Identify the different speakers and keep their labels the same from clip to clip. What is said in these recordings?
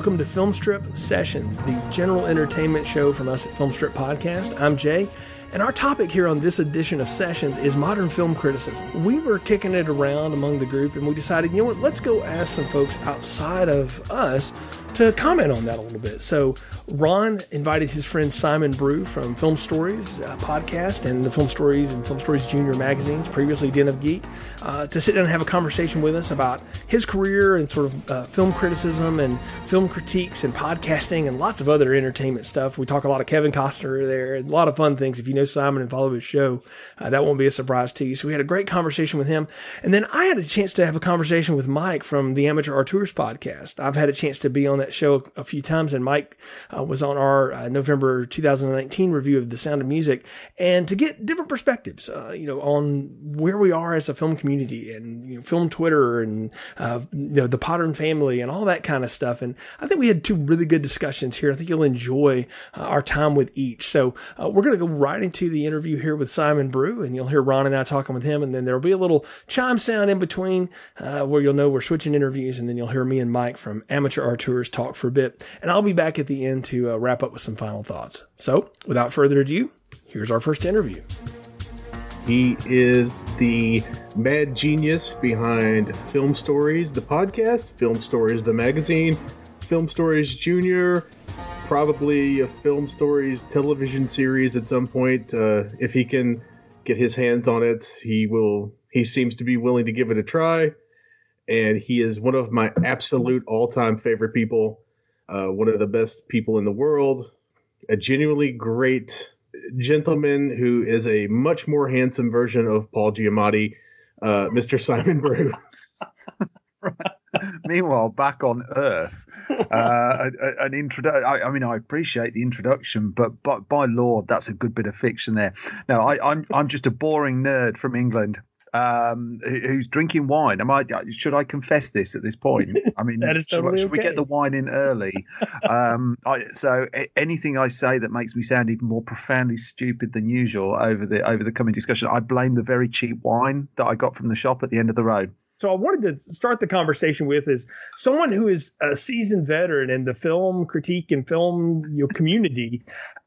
Speaker 1: welcome to Filmstrip Sessions, the general entertainment show from us at Filmstrip Podcast. I'm Jay, and our topic here on this edition of Sessions is modern film criticism. We were kicking it around among the group, and we decided, you know what, let's go ask some folks outside of us to comment on that a little bit. So Ron invited his friend Simon Brew from Film Stories uh, podcast and the Film Stories and Film Stories Junior magazines, previously Den of Geek, uh, to sit down and have a conversation with us about his career and sort of uh, film criticism and film critiques and podcasting and lots of other entertainment stuff. We talk a lot of Kevin Costner there, a lot of fun things. If you know Simon and follow his show, uh, that won't be a surprise to you. So we had a great conversation with him. And then I had a chance to have a conversation with Mike from the Amateur Auteurs podcast. I've had a chance to be on that show a few times, and Mike uh, was on our uh, November 2019 review of The Sound of Music, and to get different perspectives, uh, you know, on where we are as a film community and you know, film Twitter and uh, you know the Potter family and all that kind of stuff. And I think we had two really good discussions here. I think you'll enjoy uh, our time with each. So we're going to go right into the interview here with Simon Brew, and you'll hear Ron and I talking with him, and then there'll be a little chime sound in between where you'll know we're switching interviews, and then you'll hear me and Mike from Amateur Auteurs talk for a bit. And I'll be back at the end to uh, wrap up with some final thoughts. So, without further ado, here's our first interview.
Speaker 2: He is the mad genius behind Film Stories, the podcast, Film Stories, the magazine, Film Stories Junior, probably a Film Stories television series at some point. Uh, if he can get his hands on it, he will. He seems to be willing to give it a try, and he is one of my absolute all-time favorite people uh, one of the best people in the world, a genuinely great gentleman who is a much more handsome version of Paul Giamatti, uh, Mr. Simon Brew.
Speaker 3: Meanwhile, back on Earth, uh, an introduction. I, I, mean, I appreciate the introduction, but, but by Lord, that's a good bit of fiction there. No, I, I'm I'm just a boring nerd from England um, who's drinking wine. Am I? Should I confess this at this point? I mean,
Speaker 1: is totally
Speaker 3: should,
Speaker 1: okay.
Speaker 3: we get the wine in early? um, I, so anything I say that makes me sound even more profoundly stupid than usual over the over the coming discussion, I blame the very cheap wine that I got from the shop at the end of the road.
Speaker 1: So I wanted to start the conversation with is someone who is a seasoned veteran in the film critique and film you know, community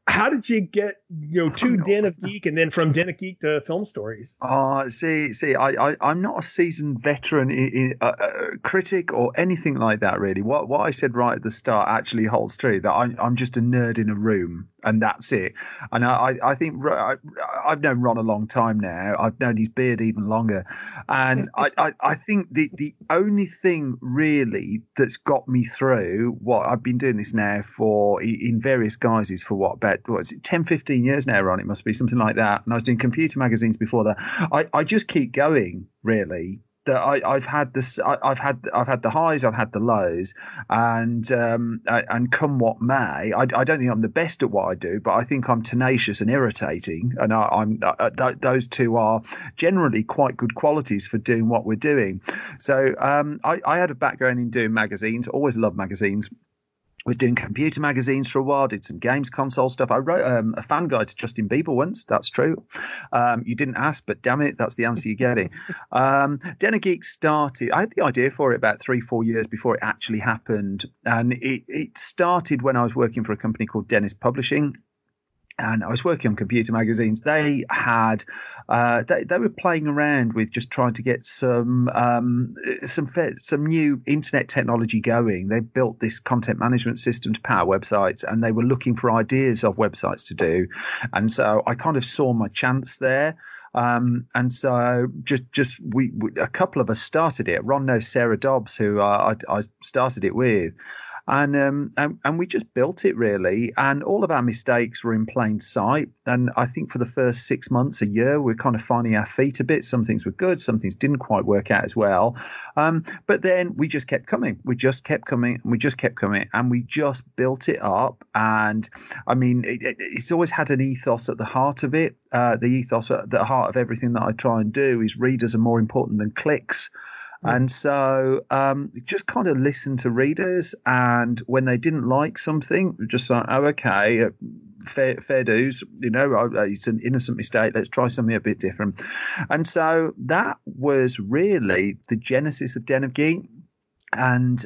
Speaker 1: how did you get you know to Den of Geek and then from Den of Geek to Film Stories?
Speaker 3: Uh see, see, I, I am not a seasoned veteran in, in, uh, uh, critic or anything like that. Really, what what I said right at the start actually holds true. That I'm I'm just a nerd in a room and that's it. And I, I think I, have known Ron a long time now. I've known his beard even longer, and I, I, I, think the the only thing really that's got me through what I've been doing this now for in various guises for what about what is it 10, 15 years now, Ron? It must be something like that. And I was doing computer magazines before that. I, I just keep going really that I, have had this. I, have had I've had the highs, I've had the lows, and um, and come what may, I, I, don't think I'm the best at what I do, but I think I'm tenacious and irritating, and I, am uh, th- those two are generally quite good qualities for doing what we're doing. So um, I, I had a background in doing magazines. Always loved magazines was doing computer magazines for a while, did some games console stuff. I wrote um, a fan guide to Justin Bieber once. That's true. Um, you didn't ask, but damn it, that's the answer you're getting. Um, Den of Geek started, I had the idea for it about three, four years before it actually happened. And it, it started when I was working for a company called Dennis Publishing and I was working on computer magazines. They had, uh, they, they were playing around with just trying to get some um, some some new internet technology going. They built this content management system to power websites, and they were looking for ideas of websites to do. And so I kind of saw my chance there. Um, and so just just we, we, a couple of us started it. Ron knows Sarah Dobbs, who uh, I, I started it with and, um, and and we just built it really. And all of our mistakes were in plain sight. And I think for the first six months, a year, we're kind of finding our feet a bit. Some things were good, some things didn't quite work out as well. Um, but then we just kept coming. We just kept coming. And we just kept coming, and we just built it up. And I mean, it, it, it's always had an ethos at the heart of it. Uh, the ethos at the heart of everything that I try and do is readers are more important than clicks. And so um, just kind of listen to readers, and when they didn't like something, just like, oh, okay, uh, fair, fair dues, you know, uh, it's an innocent mistake. Let's try something a bit different. And so that was really the genesis of Den of Geek. And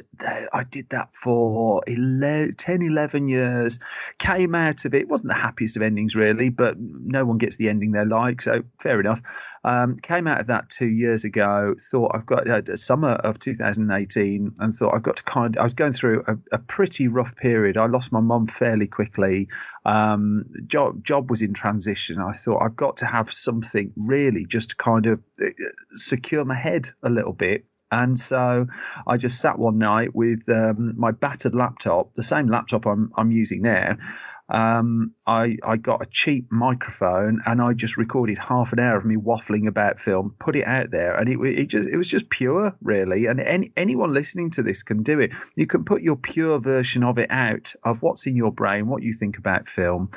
Speaker 3: I did that for 11, 10, 11 years. Came out of it, wasn't the happiest of endings, really, but no one gets the ending they like, so fair enough. Um, came out of that two years ago, thought I've got uh, summer of 2018, and thought I've got to kind of, I was going through a, a pretty rough period. I lost my mum fairly quickly. Um, job, job was in transition. I thought I've got to have something really just to kind of uh, secure my head a little bit and so I just sat one night with um, my battered laptop, the same laptop I'm, I'm using now, um, I, I got a cheap microphone and I just recorded half an hour of me waffling about film, put it out there, and it, it just it was just pure, really. And any, anyone listening to this can do it. You can put your pure version of it out of what's in your brain, what you think about film,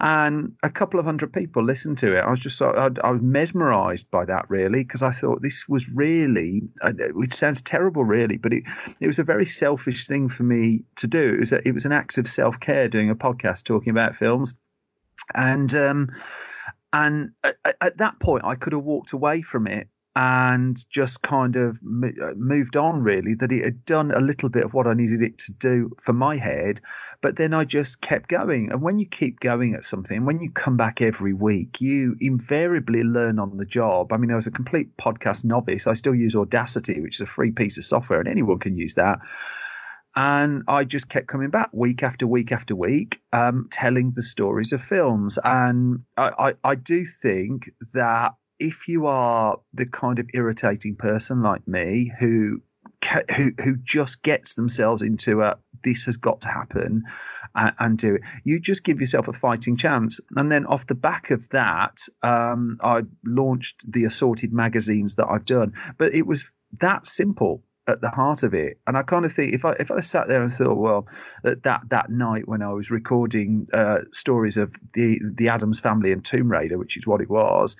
Speaker 3: and a couple of hundred people listened to it. I was just I, I was mesmerised by that, really, because I thought this was really, uh, which sounds terrible, really, but it it was a very selfish thing for me to do. It was a, it was an act of self care doing a podcast talking about films, and um, and at, at, that point I could have walked away from it and just kind of uh, moved on really that it had done a little bit of what I needed it to do for my head. But then I just kept going. And when you keep going at something when you come back every week you invariably learn on the job. I mean I was a complete podcast novice. I still use Audacity which is a free piece of software and anyone can use that and I just kept coming back week after week after week, um, telling the stories of films. And I, I, I do think that if you are the kind of irritating person like me who who who just gets themselves into a this has got to happen and, and, do it. You just give yourself a fighting chance. And then off the back of that, um, I launched the assorted magazines that I've done. But it was that simple at the heart of it. And I kind of think if I if I sat there and thought, well, that that night when I was recording uh, stories of the the Addams family and Tomb Raider, which is what it was,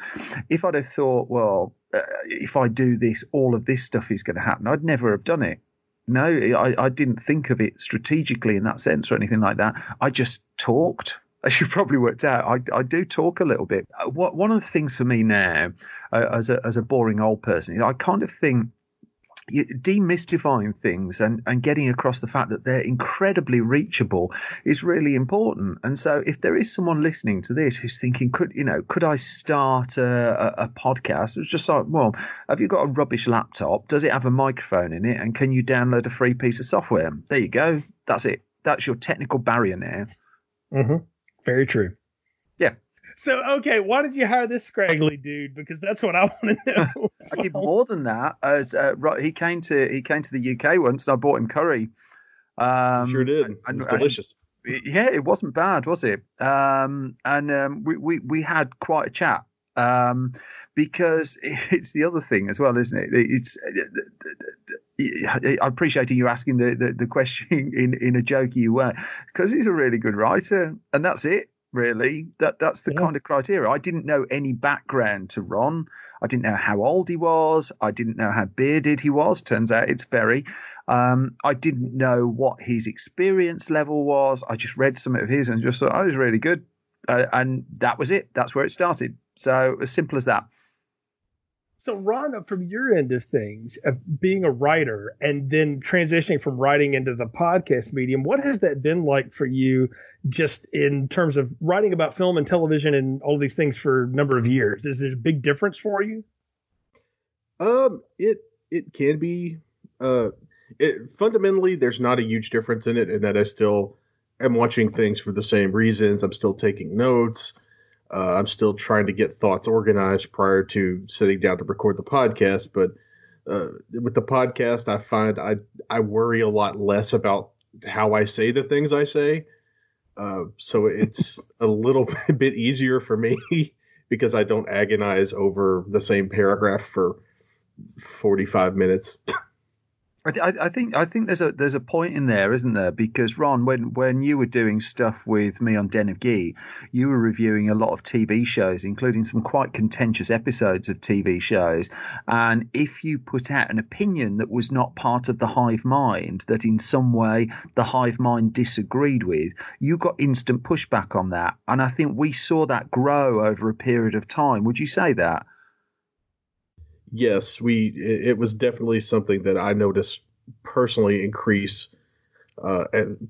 Speaker 3: if I'd have thought, well, uh, if I do this, all of this stuff is going to happen, I'd never have done it. No, I, I didn't think of it strategically in that sense or anything like that. I just talked as you probably worked out, I, I do talk a little bit. Uh, what one of the things for me now, uh, as a as a boring old person, I kind of think demystifying things and, and getting across the fact that they're incredibly reachable is really important. And so, if there is someone listening to this who's thinking, could you know, could I start a, a, a podcast? It's just like, well, have you got a rubbish laptop? Does it have a microphone in it? And can you download a free piece of software? There you go. That's it. That's your technical barrier now.
Speaker 1: Mm-hmm. Very true.
Speaker 3: Yeah.
Speaker 1: So okay, why did you hire this scraggly dude? Because that's what I want to know.
Speaker 3: I did more than that. As uh, he came to he came to the UK once, and I bought him curry.
Speaker 2: Um, sure did. And, it was delicious.
Speaker 3: And, yeah, it wasn't bad, was it? Um, and um, we, we we had quite a chat um, because it's the other thing as well, isn't it? It's I'm appreciating you asking the, the, the question in, in a jokey way because he's a really good writer, and that's it really. That that's the yeah. kind of criteria. I didn't know any background to Ron. I didn't know how old he was. I didn't know how bearded he was. Turns out it's very. Um, I didn't know what his experience level was. I just read some of his and just thought, oh, was really good. Uh, and that was it. That's where it started. So as simple as that.
Speaker 1: So, Ron, from your end of things, of being a writer and then transitioning from writing into the podcast medium, what has that been like for you, just in terms of writing about film and television and all these things for a number of years? Is there a big difference for you?
Speaker 2: Um, it it can be. Uh, it fundamentally there's not a huge difference in it, in that I still am watching things for the same reasons. I'm still taking notes. Uh, I'm still trying to get thoughts organized prior to sitting down to record the podcast. But uh, with the podcast, I find I I worry a lot less about how I say the things I say. Uh, so it's a little bit easier for me because I don't agonize over the same paragraph for 45 minutes.
Speaker 3: I, th- I, think I think there's a there's a point in there, isn't there? Because Ron, when when you were doing stuff with me on Den of Geek, you were reviewing a lot of TV shows, including some quite contentious episodes of TV shows. And if you put out an opinion that was not part of the hive mind, that in some way the hive mind disagreed with, you got instant pushback on that. And I think we saw that grow over a period of time. Would you say that?
Speaker 2: Yes, we it was definitely something that I noticed personally increase, uh, and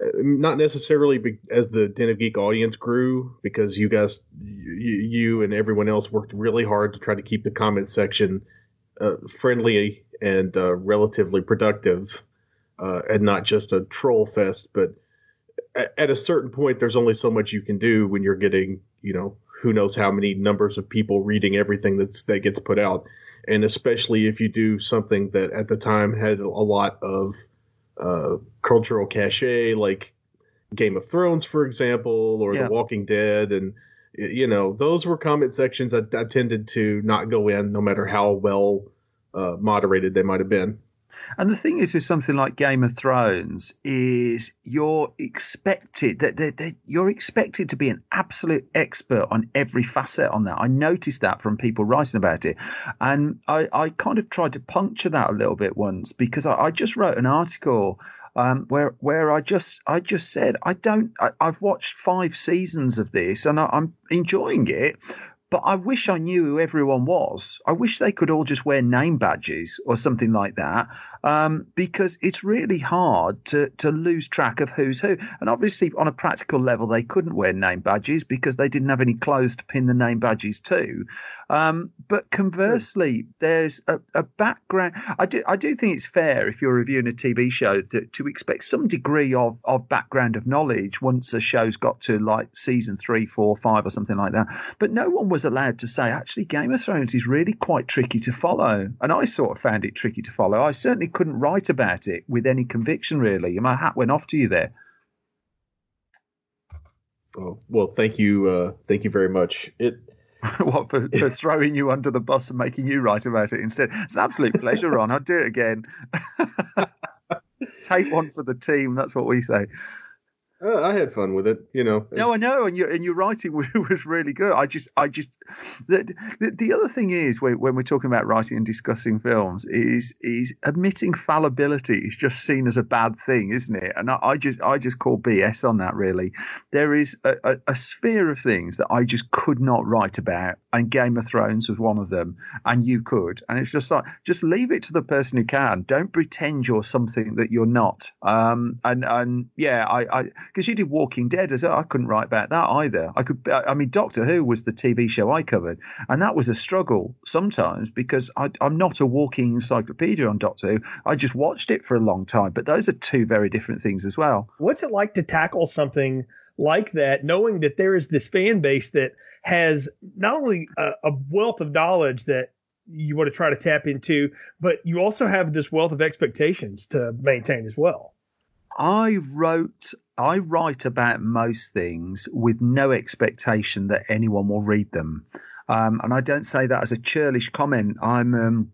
Speaker 2: uh, not necessarily be, as the Den of Geek audience grew, because you guys, you, you and everyone else worked really hard to try to keep the comment section uh, friendly and uh, relatively productive, uh, and not just a troll fest. But at, at a certain point, there's only so much you can do when you're getting, you know, who knows how many numbers of people reading everything that's that gets put out, and especially if you do something that at the time had a lot of uh, cultural cachet, like Game of Thrones, for example, or
Speaker 3: Yeah.
Speaker 2: The Walking Dead, and you know those were comment sections I, I tended to not go in, no matter how well uh, moderated they might have been.
Speaker 3: And the thing is with something like Game of Thrones is you're expected that you're expected to be an absolute expert on every facet on that. I noticed that from people writing about it, and I, I kind of tried to puncture that a little bit once because I, I just wrote an article um, where where I just I just said I don't I, I've watched five seasons of this and I, I'm enjoying it. But I wish I knew who everyone was. I wish they could all just wear name badges or something like that, um, because it's really hard to to lose track of who's who. And obviously, on a practical level, they couldn't wear name badges because they didn't have any clothes to pin the name badges to. Um, but conversely, there's a, a background. I do I do think it's fair if you're reviewing a TV show to, to expect some degree of of background of knowledge once a show's got to like season three, four, five, or something like that. But no one was allowed to say actually Game of Thrones is really quite tricky to follow, and I sort of found it tricky to follow. I certainly couldn't write about it with any conviction really. And My hat went off to you there.
Speaker 2: Oh, well, thank you, uh, thank you very much. It
Speaker 3: what for, for throwing you under the bus and making you write about it instead? It's an absolute pleasure, Ron. I'd do it again. Take one for the team. That's what we say.
Speaker 2: Uh, I had fun with it, you know.
Speaker 3: No, I know, and your and your writing was, was really good. I just, I just, the, the, the other thing is when, when we're talking about writing and discussing films is is admitting fallibility is just seen as a bad thing, isn't it? And I, I just, I just call BS on that. Really, there is a, a, a sphere of things that I just could not write about, and Game of Thrones was one of them, and you could, and it's just like, just leave it to the person who can. Don't pretend you're something that you're not. Um, and and yeah, I, I because you did Walking Dead as well. I couldn't write about that either. I could, I mean, Doctor Who was the TV show I covered, and that was a struggle sometimes because I, I'm not a walking encyclopedia on Doctor Who. I just watched it for a long time, but those are two very different things as well.
Speaker 1: What's it like to tackle something like that, knowing that there is this fan base that has not only a, a wealth of knowledge that you want to try to tap into, but you also have this wealth of expectations to maintain as well.
Speaker 3: I wrote, I write about most things with no expectation that anyone will read them. Um, and I don't say that as a churlish comment. I'm, um,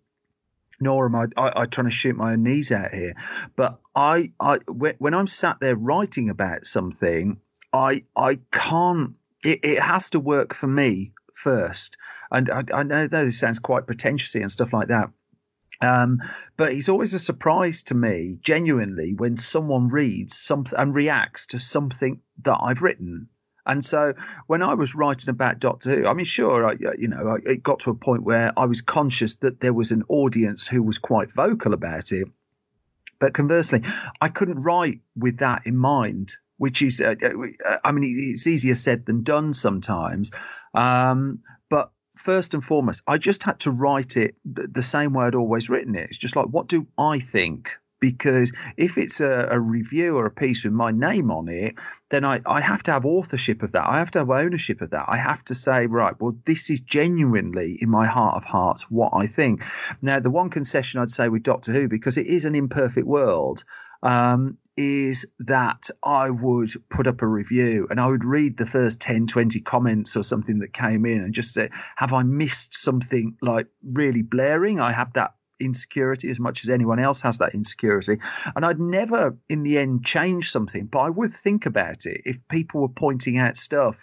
Speaker 3: nor am I, I, I trying to shoot my own knees out here. But I, I, when, I'm sat there writing about something, I, I can't. It, it has to work for me first. And I, I know this sounds quite pretentious and stuff like that. Um, but it's always a surprise to me, genuinely, when someone reads something and reacts to something that I've written. And so when I was writing about Doctor Who, I mean, sure, I, you know, I, it got to a point where I was conscious that there was an audience who was quite vocal about it. But conversely, I couldn't write with that in mind, which is, uh, uh, I mean, it's easier said than done sometimes. Um, first and foremost, I just had to write it th- the same way I'd always written it. It's just like, what do I think? Because if it's a, a review or a piece with my name on it, then I, I have to have authorship of that. I have to have ownership of that. I have to say, right, well, this is genuinely in my heart of hearts what I think. Now, the one concession I'd say with Doctor Who, because it is an imperfect world, um, is that I would put up a review and I would read the first 10, 20 comments or something that came in and just say, have I missed something like really blaring? I have that insecurity as much as anyone else has that insecurity. And I'd never, in the end, change something, but I would think about it if people were pointing out stuff.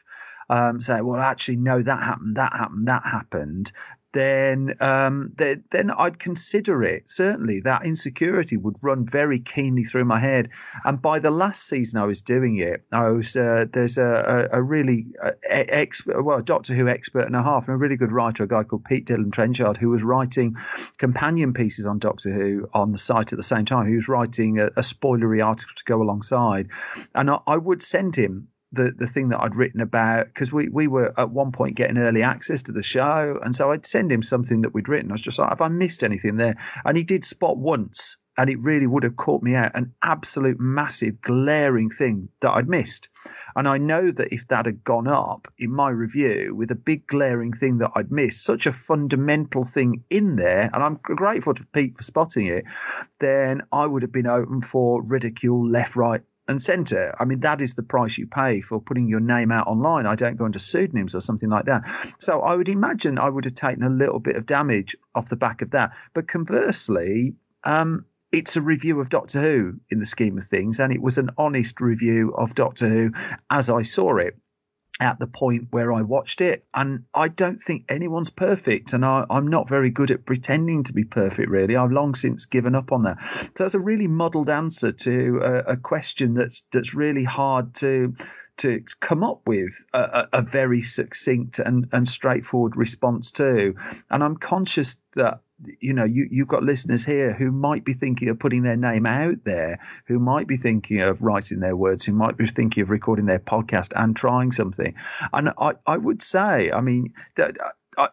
Speaker 3: Um, say, well, actually, no, that happened, that happened, that happened then um, then, I'd consider it. Certainly, that insecurity would run very keenly through my head. And by the last season I was doing it, I was uh, there's a, a, a really uh, expert, well, Doctor Who expert and a half, and a really good writer, a guy called Pete Dillon Trenchard, who was writing companion pieces on Doctor Who on the site at the same time. He was writing a, a spoilery article to go alongside, and I, I would send him the the thing that I'd written about because we we were at one point getting early access to the show, and so I'd send him something that we'd written. I was just like, have I missed anything there? And he did spot once, and it really would have caught me out an absolute massive glaring thing that I'd missed. And I know that if that had gone up in my review with a big glaring thing that I'd missed, such a fundamental thing in there, and I'm grateful to Pete for spotting it, then I would have been open for ridicule left, right, and centre. I mean, that is the price you pay for putting your name out online. I don't go under pseudonyms or something like that. So I would imagine I would have taken a little bit of damage off the back of that. But conversely, um, it's a review of Doctor Who in the scheme of things, and it was an honest review of Doctor Who as I saw it at the point where I watched it. And I don't think anyone's perfect. And I, am not very good at pretending to be perfect, really. I've long since given up on that. So that's a really muddled answer to a, a question that's that's really hard to to come up with a, a, very succinct and, and straightforward response to. And I'm conscious that you know you you've got listeners here who might be thinking of putting their name out there who might be thinking of writing their words who might be thinking of recording their podcast and trying something and i i would say i mean that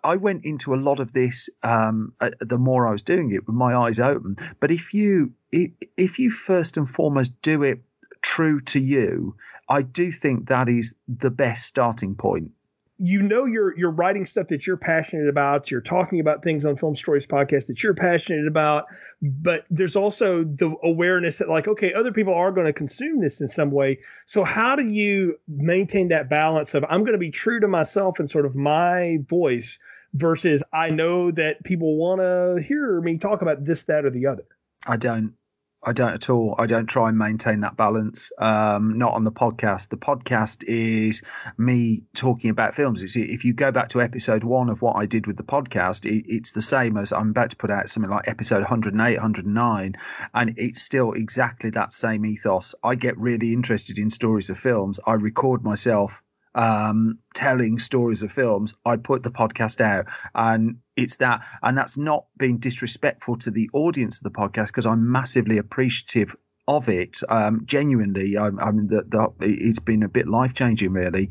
Speaker 3: I, went into a lot of this um, the more I was doing it with my eyes open. But if you if you first and foremost do it true to you, I do think that is the best starting point.
Speaker 1: You know you're you're writing stuff that you're passionate about you're talking about things on film stories podcast that you're passionate about but there's also the awareness that like okay other people are going to consume this in some way. So how do you maintain that balance of i'm going to be true to myself and sort of my voice versus i know that people want to hear me talk about this that or the other?
Speaker 3: I don't I don't at all. I don't try and maintain that balance. Um, not on the podcast. The podcast is me talking about films. It's, if you go back to episode one of what I did with the podcast, it, it's the same as I'm about to put out something like episode 108, 109, and it's still exactly that same ethos. I get really interested in stories of films. I record myself um, telling stories of films, I put the podcast out, and it's that, and that's not being disrespectful to the audience of the podcast because I'm massively appreciative of it. Um, genuinely, I, I mean, the, the, it's been a bit life changing, really,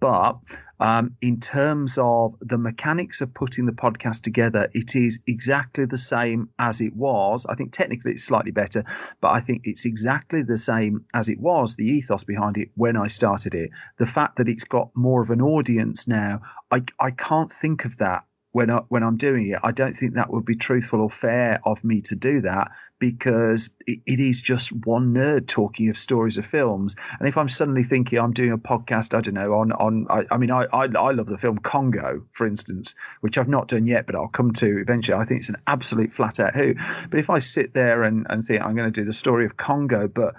Speaker 3: but um, in terms of the mechanics of putting the podcast together, it is exactly the same as it was. I think technically it's slightly better, but I think it's exactly the same as it was, the ethos behind it when I started it. The fact that it's got more of an audience now, I, I can't think of that when I, when I'm doing it. I don't think that would be truthful or fair of me to do that because it, is just one nerd talking of stories of films. And if I'm suddenly thinking I'm doing a podcast, I don't know on on I, I mean I, I, I love the film Congo, for instance, which I've not done yet, but I'll come to eventually. I think it's an absolute flat out who. But if I sit there and, and think I'm going to do the story of Congo, but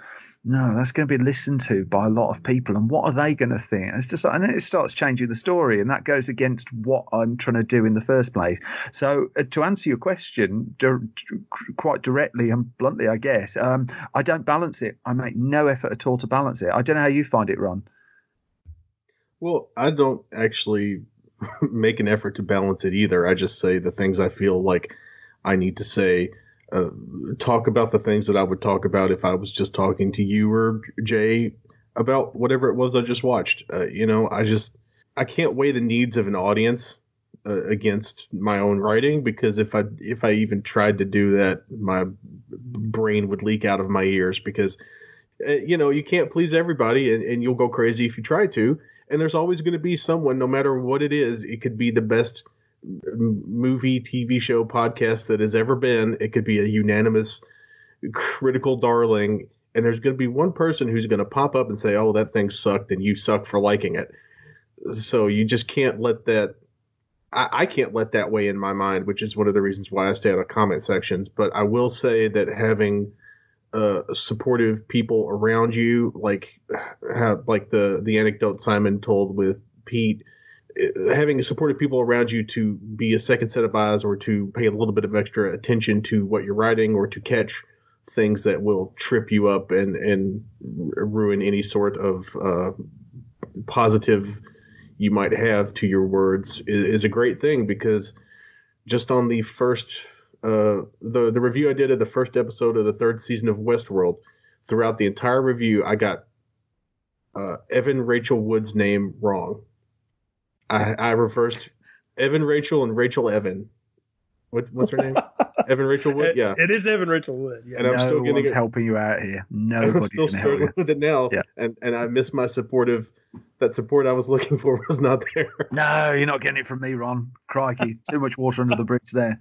Speaker 3: no, that's going to be listened to by a lot of people. And what are they going to think? It's just, and it starts changing the story, and that goes against what I'm trying to do in the first place. So, uh, to answer your question quite directly and bluntly, I guess, um, I don't balance it. I make no effort at all to balance it. I don't know how you find it, Ron.
Speaker 2: Well, I don't actually make an effort to balance it either. I just say the things I feel like I need to say uh, talk about the things that I would talk about if I was just talking to you or Jay about whatever it was I just watched. Uh, you know, I just I can't weigh the needs of an audience uh, against my own writing because if I if I even tried to do that, my brain would leak out of my ears because uh, you know you can't please everybody and, and you'll go crazy if you try to. And there's always going to be someone, no matter what it is. It could be the best movie, TV show, podcast that has ever been. It could be a unanimous critical darling, and there's going to be one person who's going to pop up and say, "Oh, that thing sucked," and you suck for liking it. So you just can't let that. I, I can't let that weigh in my mind, which is one of the reasons why I stay out of comment sections. But I will say that having uh, supportive people around you, like have, like the the anecdote Simon told with Pete having supportive people around you to be a second set of eyes or to pay a little bit of extra attention to what you're writing or to catch things that will trip you up and and ruin any sort of uh, positive you might have to your words is, is, a great thing because just on the first uh, the the review I did of the first episode of the third season of Westworld, throughout the entire review, I got uh, Evan Rachel Wood's name wrong. I, I reversed Evan Rachel and Rachel Evan. What, what's her name? Evan Rachel Wood. Yeah,
Speaker 1: it is Evan Rachel Wood.
Speaker 3: Yeah. And I'm no still getting it. helping you out here. Nobody's I'm still struggling
Speaker 2: with it now. Yeah. and and I miss my supportive. That support I was looking for was not there.
Speaker 3: No, you're not getting it from me, Ron. Crikey, too much water under the bridge there.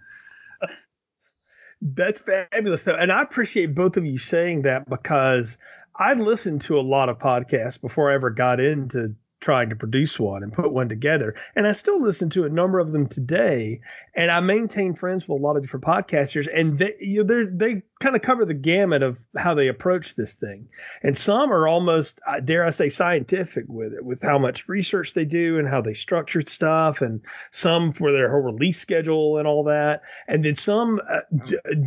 Speaker 1: That's fabulous, though, and I appreciate both of you saying that because I listened to a lot of podcasts before I ever got into trying to produce one and put one together. And I still listen to a number of them today. And I maintain friends with a lot of different podcasters, and they you know, they kind of cover the gamut of how they approach this thing. And some are almost, dare I say, scientific with it, with how much research they do and how they structure stuff, and some for their whole release schedule and all that. And then some uh,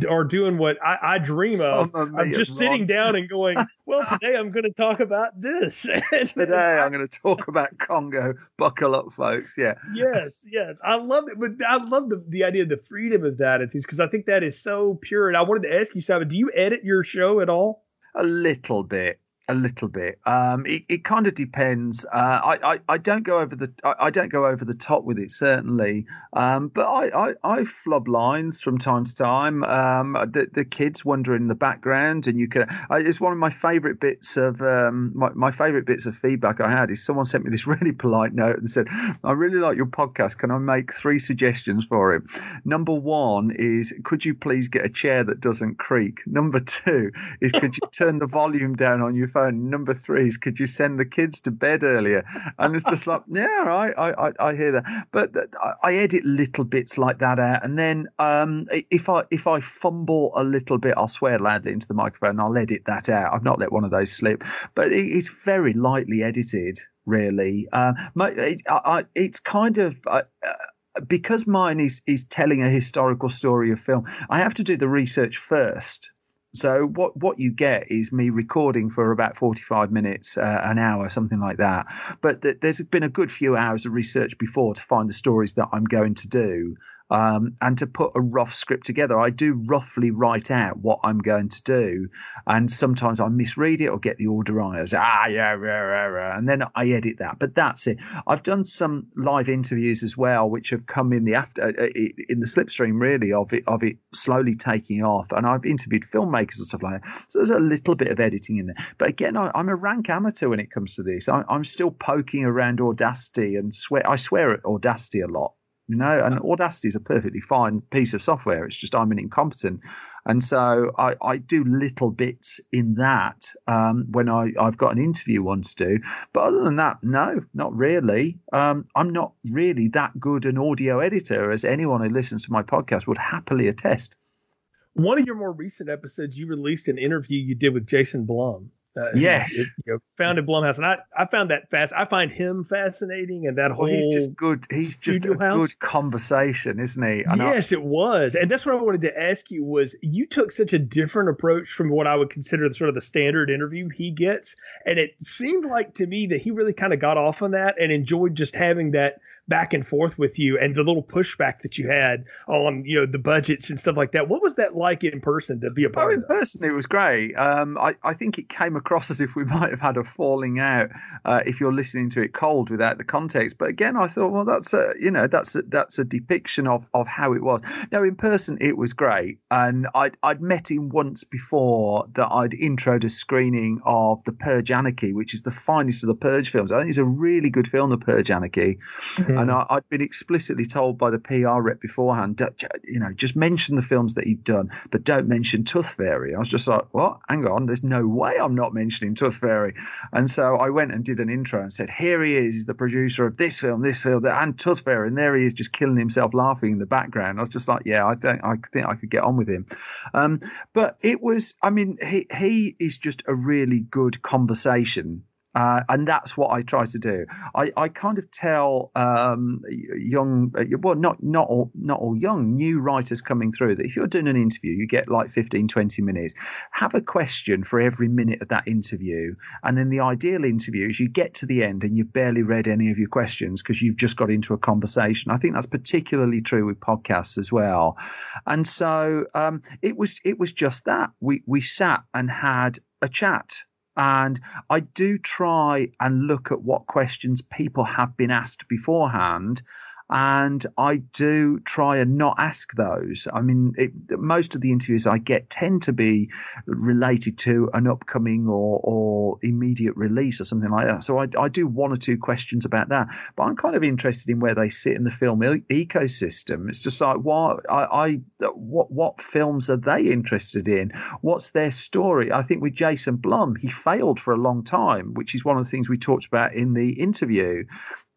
Speaker 1: are doing what I, I dream some of. I'm just sitting down and going, well, today I'm going to talk about this.
Speaker 3: today I'm going to talk about Congo. Buckle up, folks. Yeah.
Speaker 1: yes, yes. I love it. But I love the, the idea of the freedom of that at least because I think that is so pure. And I wanted to ask you, Simon, do you edit your show at all?
Speaker 3: A little bit a little bit. Um, it, it kind of depends. Uh, I, I, I don't go over the I, I, don't go over the top with it certainly, um, but I, I, I flub lines from time to time. Um, the, the kids wander in the background, and you can. it's one of my favourite bits of um, my, my favourite bits of feedback I had is someone sent me this really polite note and said, "I really like your podcast. Can I make three suggestions for it? Number one is could you please get a chair that doesn't creak. Number two is could you turn the volume down on your phone." Phone. Number three is, could you send the kids to bed earlier? And it's just like, yeah, I, I, I hear that. But I edit little bits like that out, and then um, if I if I fumble a little bit, I'll swear loudly into the microphone. I'll edit that out. I've not let one of those slip, but it's very lightly edited, really. Uh, my, it, I, it's kind of. Uh, because mine is is telling a historical story of film, I have to do the research first so what what you get is me recording for about 45 minutes, uh, an hour, something like that. But th- there's been a good few hours of research before to find the stories that I'm going to do um, and to put a rough script together. I do roughly write out what I'm going to do, and sometimes I misread it or get the order wrong. I say, ah, yeah, rah, rah, and then I edit that. But that's it. I've done some live interviews as well, which have come in the after uh in the slipstream really of it of it slowly taking off, and I've interviewed filmmakers and stuff like that. So there's a little bit of editing in there. But again, I, am a rank amateur when it comes to this. I, I'm still poking around Audacity and swear. I swear at Audacity a lot you know and audacity is a perfectly fine piece of software. It's just i'm an incompetent. And so i, I do little bits in that um, when I, i've got an interview one to do. But other than that no not really. Um, i'm not really that good an audio editor as anyone who listens to my podcast would happily attest.
Speaker 1: One of your more recent episodes you released an interview you did with jason blum
Speaker 3: uh, yes, it,
Speaker 1: you know, founded Blumhouse, and I, I found that fast. I find him fascinating, and that whole.
Speaker 3: Well, he's just good. He's just a house. good conversation, isn't he?
Speaker 1: And yes, I, it was, and that's what I wanted to ask you. Was you took such a different approach from what I would consider the sort of the standard interview he gets, and it seemed like to me that he really kind of got off on that and enjoyed just having that back and forth with you and the little pushback that you had on you know the budgets and stuff like that. What was that like in person to be a part?
Speaker 3: Oh, in person it was great. Um, I I think it came across as if we might have had a falling out uh, if you're listening to it cold without the context. But again, I thought, well, that's a you know that's a, that's a depiction of of how it was. Now in person it was great, and I'd I'd met him once before that I'd introed a screening of The Purge Anarchy, which is the finest of the Purge films. I think it's a really good film, The Purge Anarchy. Mm-hmm. And I, had been explicitly told by the PR rep beforehand, you know, just mention the films that he'd done, but don't mention Tooth Fairy. I was just like, what? Hang on, there's no way I'm not mentioning Tooth Fairy. And so I went and did an intro and said, here he is, the producer of this film, this film, and Tooth Fairy. And there he is, just killing himself laughing in the background. I was just like, yeah, I think I think I could get on with him. Um, but it was, I mean, he he is just a really good conversation Uh, and that's what I try to do. I, I kind of tell um, young, uh, well, not not all not all young, new writers coming through that if you're doing an interview, you get like 15, 20 minutes. Have a question for every minute of that interview, and then the ideal interview is you get to the end and you've barely read any of your questions because you've just got into a conversation. I think that's particularly true with podcasts as well. And so um, it was it was just that we we sat and had a chat and I do try and look at what questions people have been asked beforehand and I do try and not ask those. I mean, it, most of the interviews I get tend to be related to an upcoming or, or immediate release or something like that. So I, I do one or two questions about that, but I'm kind of interested in where they sit in the film e- ecosystem. It's just like what I, I what what films are they interested in? What's their story? I think with Jason Blum, he failed for a long time, which is one of the things we talked about in the interview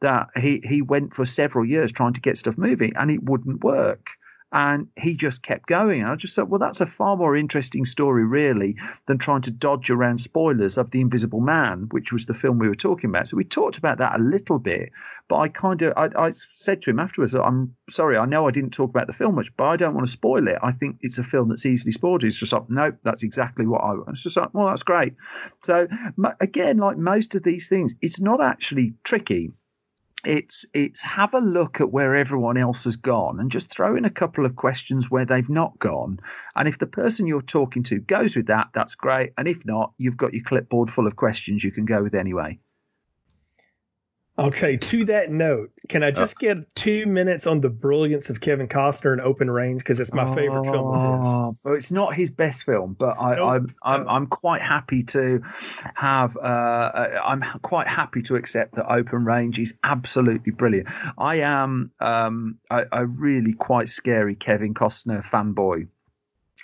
Speaker 3: that he he went for several years trying to get stuff moving and it wouldn't work and he just kept going. And I just thought, well, that's a far more interesting story, really, than trying to dodge around spoilers of The Invisible Man, which was the film we were talking about. So we talked about that a little bit, but I kind of, I, I said to him afterwards, I'm sorry, I know I didn't talk about the film much, but I don't want to spoil it. I think it's a film that's easily spoiled. He's just like, nope, that's exactly what I want. It's just like, well, that's great. So again, like most of these things, it's not actually tricky it's it's have a look at where everyone else has gone and just throw in a couple of questions where they've not gone. And if the person you're talking to goes with that that's great. And if not you've got your clipboard full of questions you can go with anyway
Speaker 1: Okay, to that note, can I just get two minutes on the brilliance of Kevin Costner in Open Range because it's my favorite film of his.
Speaker 3: Oh, well, it's not his best film, but I, nope. I'm, I'm I'm quite happy to have. Uh, I'm quite happy to accept that Open Range is absolutely brilliant. I am um, a really quite scary Kevin Costner fanboy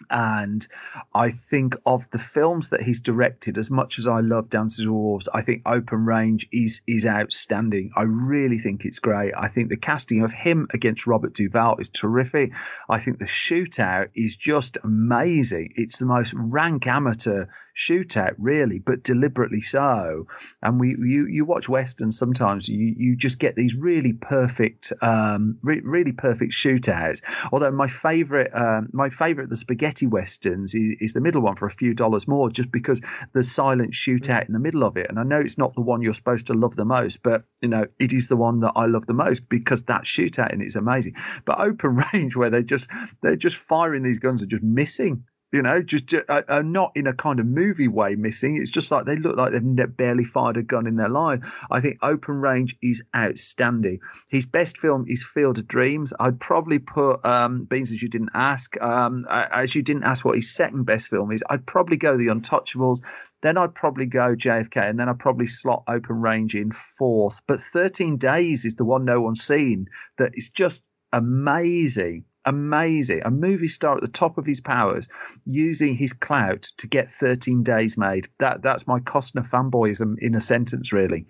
Speaker 3: and I think of the films that he's directed, as much as I love Dances with Wolves, I think Open Range is is outstanding. I really think it's great. I think the casting of him against Robert Duvall is terrific. I think the shootout is just amazing. It's the most rank amateur shootout, really, but deliberately so. And we you you watch westerns sometimes, you you just get these really perfect, um, re- really perfect shootouts. Although my favorite um, my favorite the spaghetti westerns is, is the middle one for a few dollars more, just because the silent shootout in the middle of it. And I know it's not the one you're supposed to love the most, but you know it is the one that I love the most because that shootout in it is amazing. But open range where they just they're just firing these guns and just missing you know, just, uh, uh, not in a kind of movie way missing. It's just like they look like they've barely fired a gun in their life. I think Open Range is outstanding. His best film is Field of Dreams. I'd probably put um, Beans as you didn't ask. Um, as you didn't ask what his second best film is, I'd probably go The Untouchables. Then I'd probably go JFK, and then I'd probably slot Open Range in fourth. But 13 Days is the one no one's seen that is just amazing amazing. A movie star at the top of his powers, using his clout to get 13 days made. That that's my Costner fanboyism in a sentence, really.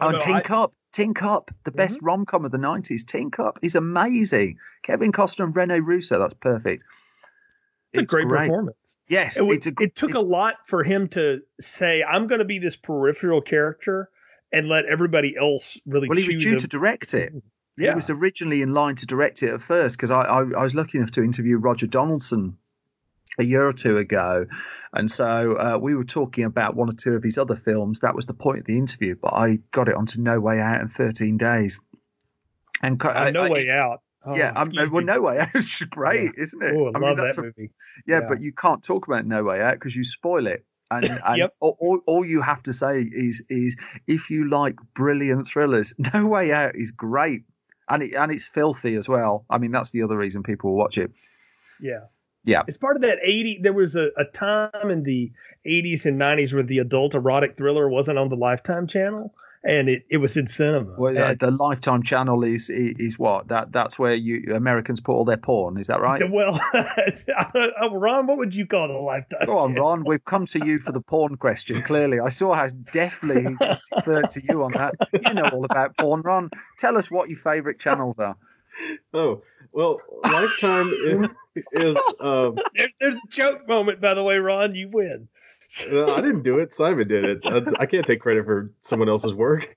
Speaker 3: Oh, no, Tin I... Cup. Tin Cup, the best mm-hmm. rom com of the 90s. Tin Cup is amazing. Kevin Costner and Rene Russo, that's perfect.
Speaker 1: It's, it's a great, great, performance.
Speaker 3: Yes,
Speaker 1: it, a, it took a lot for him to say, "I'm going to be this peripheral character," and let everybody else really.
Speaker 3: Well, he was due to direct it. Yeah. He was originally in line to direct it at first because I, I, I was lucky enough to interview Roger Donaldson a year or two ago. And so uh, we were talking about one or two of his other films. That was the point of the interview, but I got it onto No Way Out in 13 days.
Speaker 1: And uh, No I, Way Out.
Speaker 3: Oh, yeah, I'm, well, No Way Out is great, yeah. isn't it?
Speaker 1: Oh, I, I love mean, that movie.
Speaker 3: Yeah, yeah, but you can't talk about No Way Out because you spoil it. And, and yep. all, all, you have to say is is if you like brilliant thrillers, No Way Out is great and it, and it's filthy as well. I mean, that's the other reason people will watch it.
Speaker 1: Yeah,
Speaker 3: yeah.
Speaker 1: It's part of that 80. There was a, a time in the 80s and 90s where the adult erotic thriller wasn't on the Lifetime channel and it, it was in cinema.
Speaker 3: Well, and, the Lifetime channel is, is what that that's where you Americans put all their porn. Is that right?
Speaker 1: Well, Ron, what would you call the Lifetime? Channel?
Speaker 3: Go on, Ron. We've come to you for the porn question. Clearly, I saw how deftly he just deferred to you on that. You know all about porn, Ron. Tell us what your favourite channels are.
Speaker 2: Oh well, Lifetime is, is um...
Speaker 1: there's there's a joke moment by the way, Ron. You win.
Speaker 2: Uh, I didn't do it. Simon did it. I, I can't take credit for someone else's work.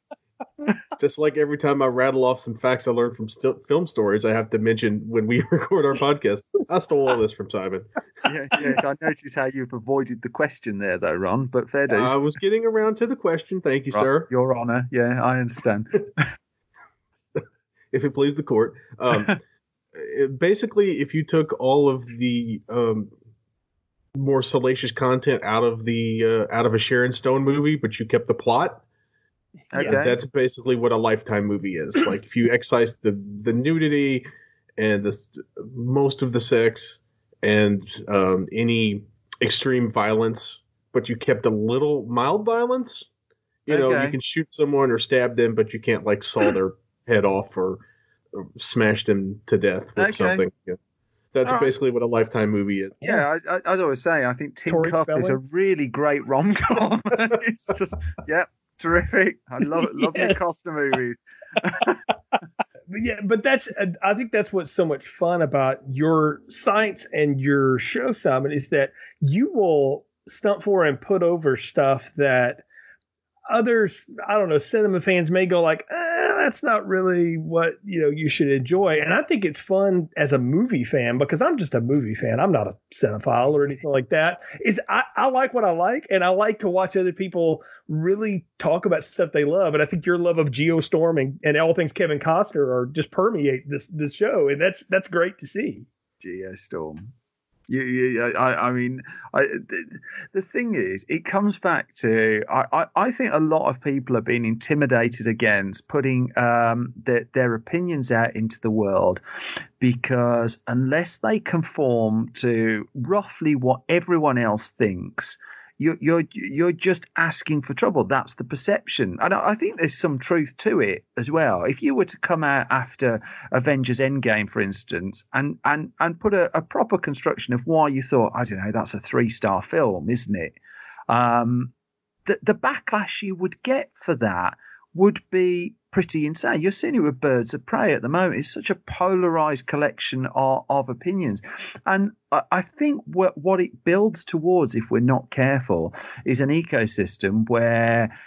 Speaker 2: Just like every time I rattle off some facts I learned from st- film stories, I have to mention when we record our podcast. I stole all this from Simon.
Speaker 3: yeah, yes, I noticed how you've avoided the question there, though, Ron. But fair dues.
Speaker 2: I was getting around to the question. Thank you,
Speaker 3: Right,
Speaker 2: sir.
Speaker 3: Your Honour. Yeah, I understand.
Speaker 2: If it please the court. Um, basically, if you took all of the um, more salacious content out of the uh, out of a Sharon Stone movie, but you kept the plot,
Speaker 3: Okay.
Speaker 2: that's basically what a lifetime movie is. like if you excise the the nudity and the most of the sex and um, any extreme violence, but you kept a little mild violence. You know,
Speaker 3: Okay.
Speaker 2: you can shoot someone or stab them, but you can't like saw their head off or, or smash them to death with
Speaker 3: Okay.
Speaker 2: something. Yeah. That's
Speaker 3: All right.
Speaker 2: basically what a lifetime movie is.
Speaker 3: Yeah, I, I, as I was saying, I think Tin
Speaker 1: Tori
Speaker 3: Cup is a really great rom com. it's just, yep, terrific. I love it. Love
Speaker 1: Yes.
Speaker 3: the Costner movies.
Speaker 1: But yeah, but that's uh, I think that's what's so much fun about your science and your show, Simon, is that you will stump for and put over stuff that others, I don't know, cinema fans may go like, eh, that's not really what you know you should enjoy. And I think it's fun as a movie fan because I'm just a movie fan. I'm not a cinephile or anything like that. Is I, I like what I like, and I like to watch other people really talk about stuff they love. And I think your love of Geostorm and, and all things Kevin Costner are just permeate this this show, and that's that's great to see.
Speaker 3: Geostorm. You, you, I, I mean, I, the, the thing is, it comes back to I, I, I think a lot of people are being intimidated against putting um, their, their opinions out into the world because unless they conform to roughly what everyone else thinks, you're you're you're just asking for trouble. That's the perception, and I I think there's some truth to it as well. If you were to come out after Avengers Endgame, for instance, and and and put a, a proper construction of why you thought, I don't know, that's a three star film, isn't it? Um, the the backlash you would get for that would be pretty insane. You're seeing it with Birds of Prey at the moment. It's such a polarized collection of, of opinions. And I, I think what, what it builds towards, if we're not careful, is an ecosystem where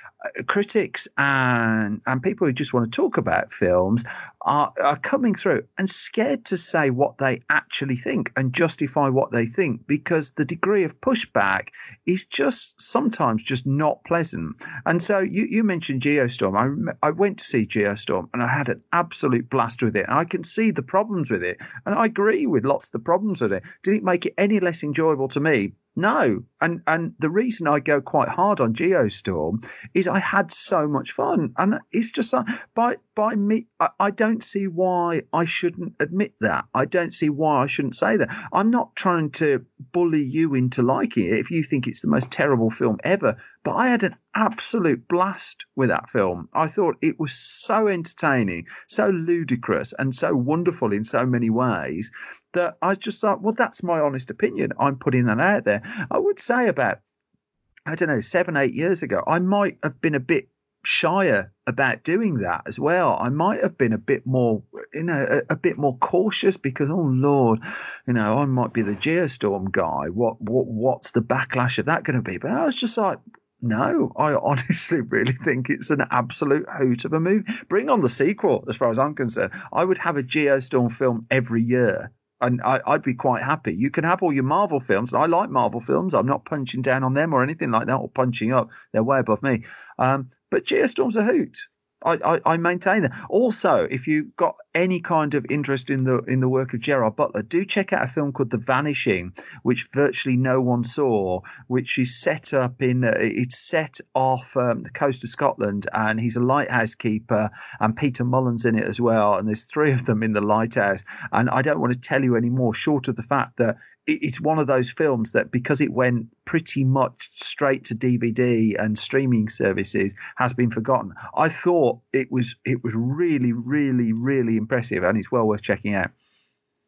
Speaker 3: critics and and people who just want to talk about films are, are coming through and scared to say what they actually think and justify what they think because the degree of pushback is just sometimes just not pleasant. And so you, you mentioned Geostorm. I, I went to see Geostorm and I had an absolute blast with it. And I can see the problems with it. And I agree with lots of the problems with it. Did it make it any less enjoyable to me? No. And and the reason I go quite hard on Geostorm is I had so much fun. And it's just like by by me I, I don't see why I shouldn't admit that. I don't see why I shouldn't say that. I'm not trying to bully you into liking it if you think it's the most terrible film ever. But I had an absolute blast with that film. I thought it was so entertaining, so ludicrous, and so wonderful in so many ways that I just thought, well, that's my honest opinion. I'm putting that out there. I would say about, I don't know, seven, eight years ago, I might have been a bit shyer about doing that as well. I might have been a bit more, you know, a, a bit more cautious because, oh Lord, you know, I might be the Geostorm guy. What, what, what's the backlash of that going to be? But I was just like, no, I honestly really think it's an absolute hoot of a movie. Bring on the sequel, as far as I'm concerned. I would have a Geostorm film every year. And I, I'd be quite happy. You can have all your Marvel films. I like Marvel films. I'm not punching down on them or anything like that, or punching up. They're way above me. Um, but Geostorm's a hoot. I, I, I maintain that. Also, if you've got any kind of interest in the in the work of Gerard Butler, do check out a film called The Vanishing, which virtually no one saw. Which is set up in uh, it's set off um, the coast of Scotland, and he's a lighthouse keeper, and Peter Mullan's in it as well. And there's three of them in the lighthouse. And I don't want to tell you any more, short of the fact that it's one of those films that because it went pretty much straight to DVD and streaming services has been forgotten. I thought it was it was really really really impressive and it's well worth checking out.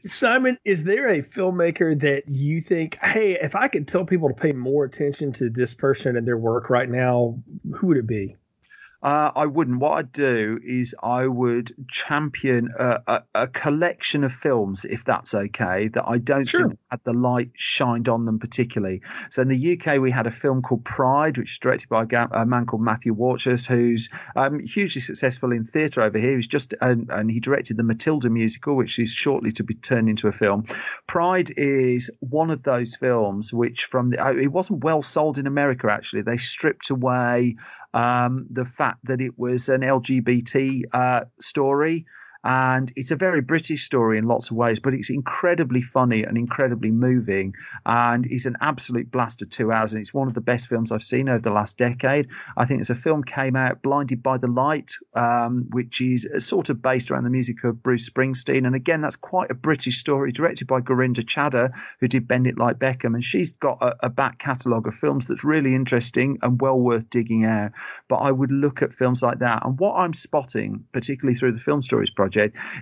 Speaker 1: Simon, is there a filmmaker that you think, hey, if I could tell people to pay more attention to this person and their work right now, who would it be?
Speaker 3: Uh, I wouldn't. What I'd do is I would champion a, a, a collection of films, if that's okay, that I don't
Speaker 1: Sure.
Speaker 3: think had the light shined on them particularly. So in the UK, we had a film called Pride, which is directed by a, man called Matthew Warchus, who's um, hugely successful in theatre over here. He's just and, and he directed the Matilda musical, which is shortly to be turned into a film. Pride is one of those films which, from the, oh, it wasn't well sold in America. Actually, they stripped away um, the fact that it was an LGBT uh, story. And it's a very British story in lots of ways, but it's incredibly funny and incredibly moving. And it's an absolute blast of two hours. And it's one of the best films I've seen over the last decade. I think it's a film came out, Blinded by the Light, um, which is sort of based around the music of Bruce Springsteen. And again, that's quite a British story, directed by Gurinder Chadha, who did Bend It Like Beckham. And she's got a, a back catalogue of films that's really interesting and well worth digging out. But I would look at films like that. And what I'm spotting, particularly through the Film Stories Project,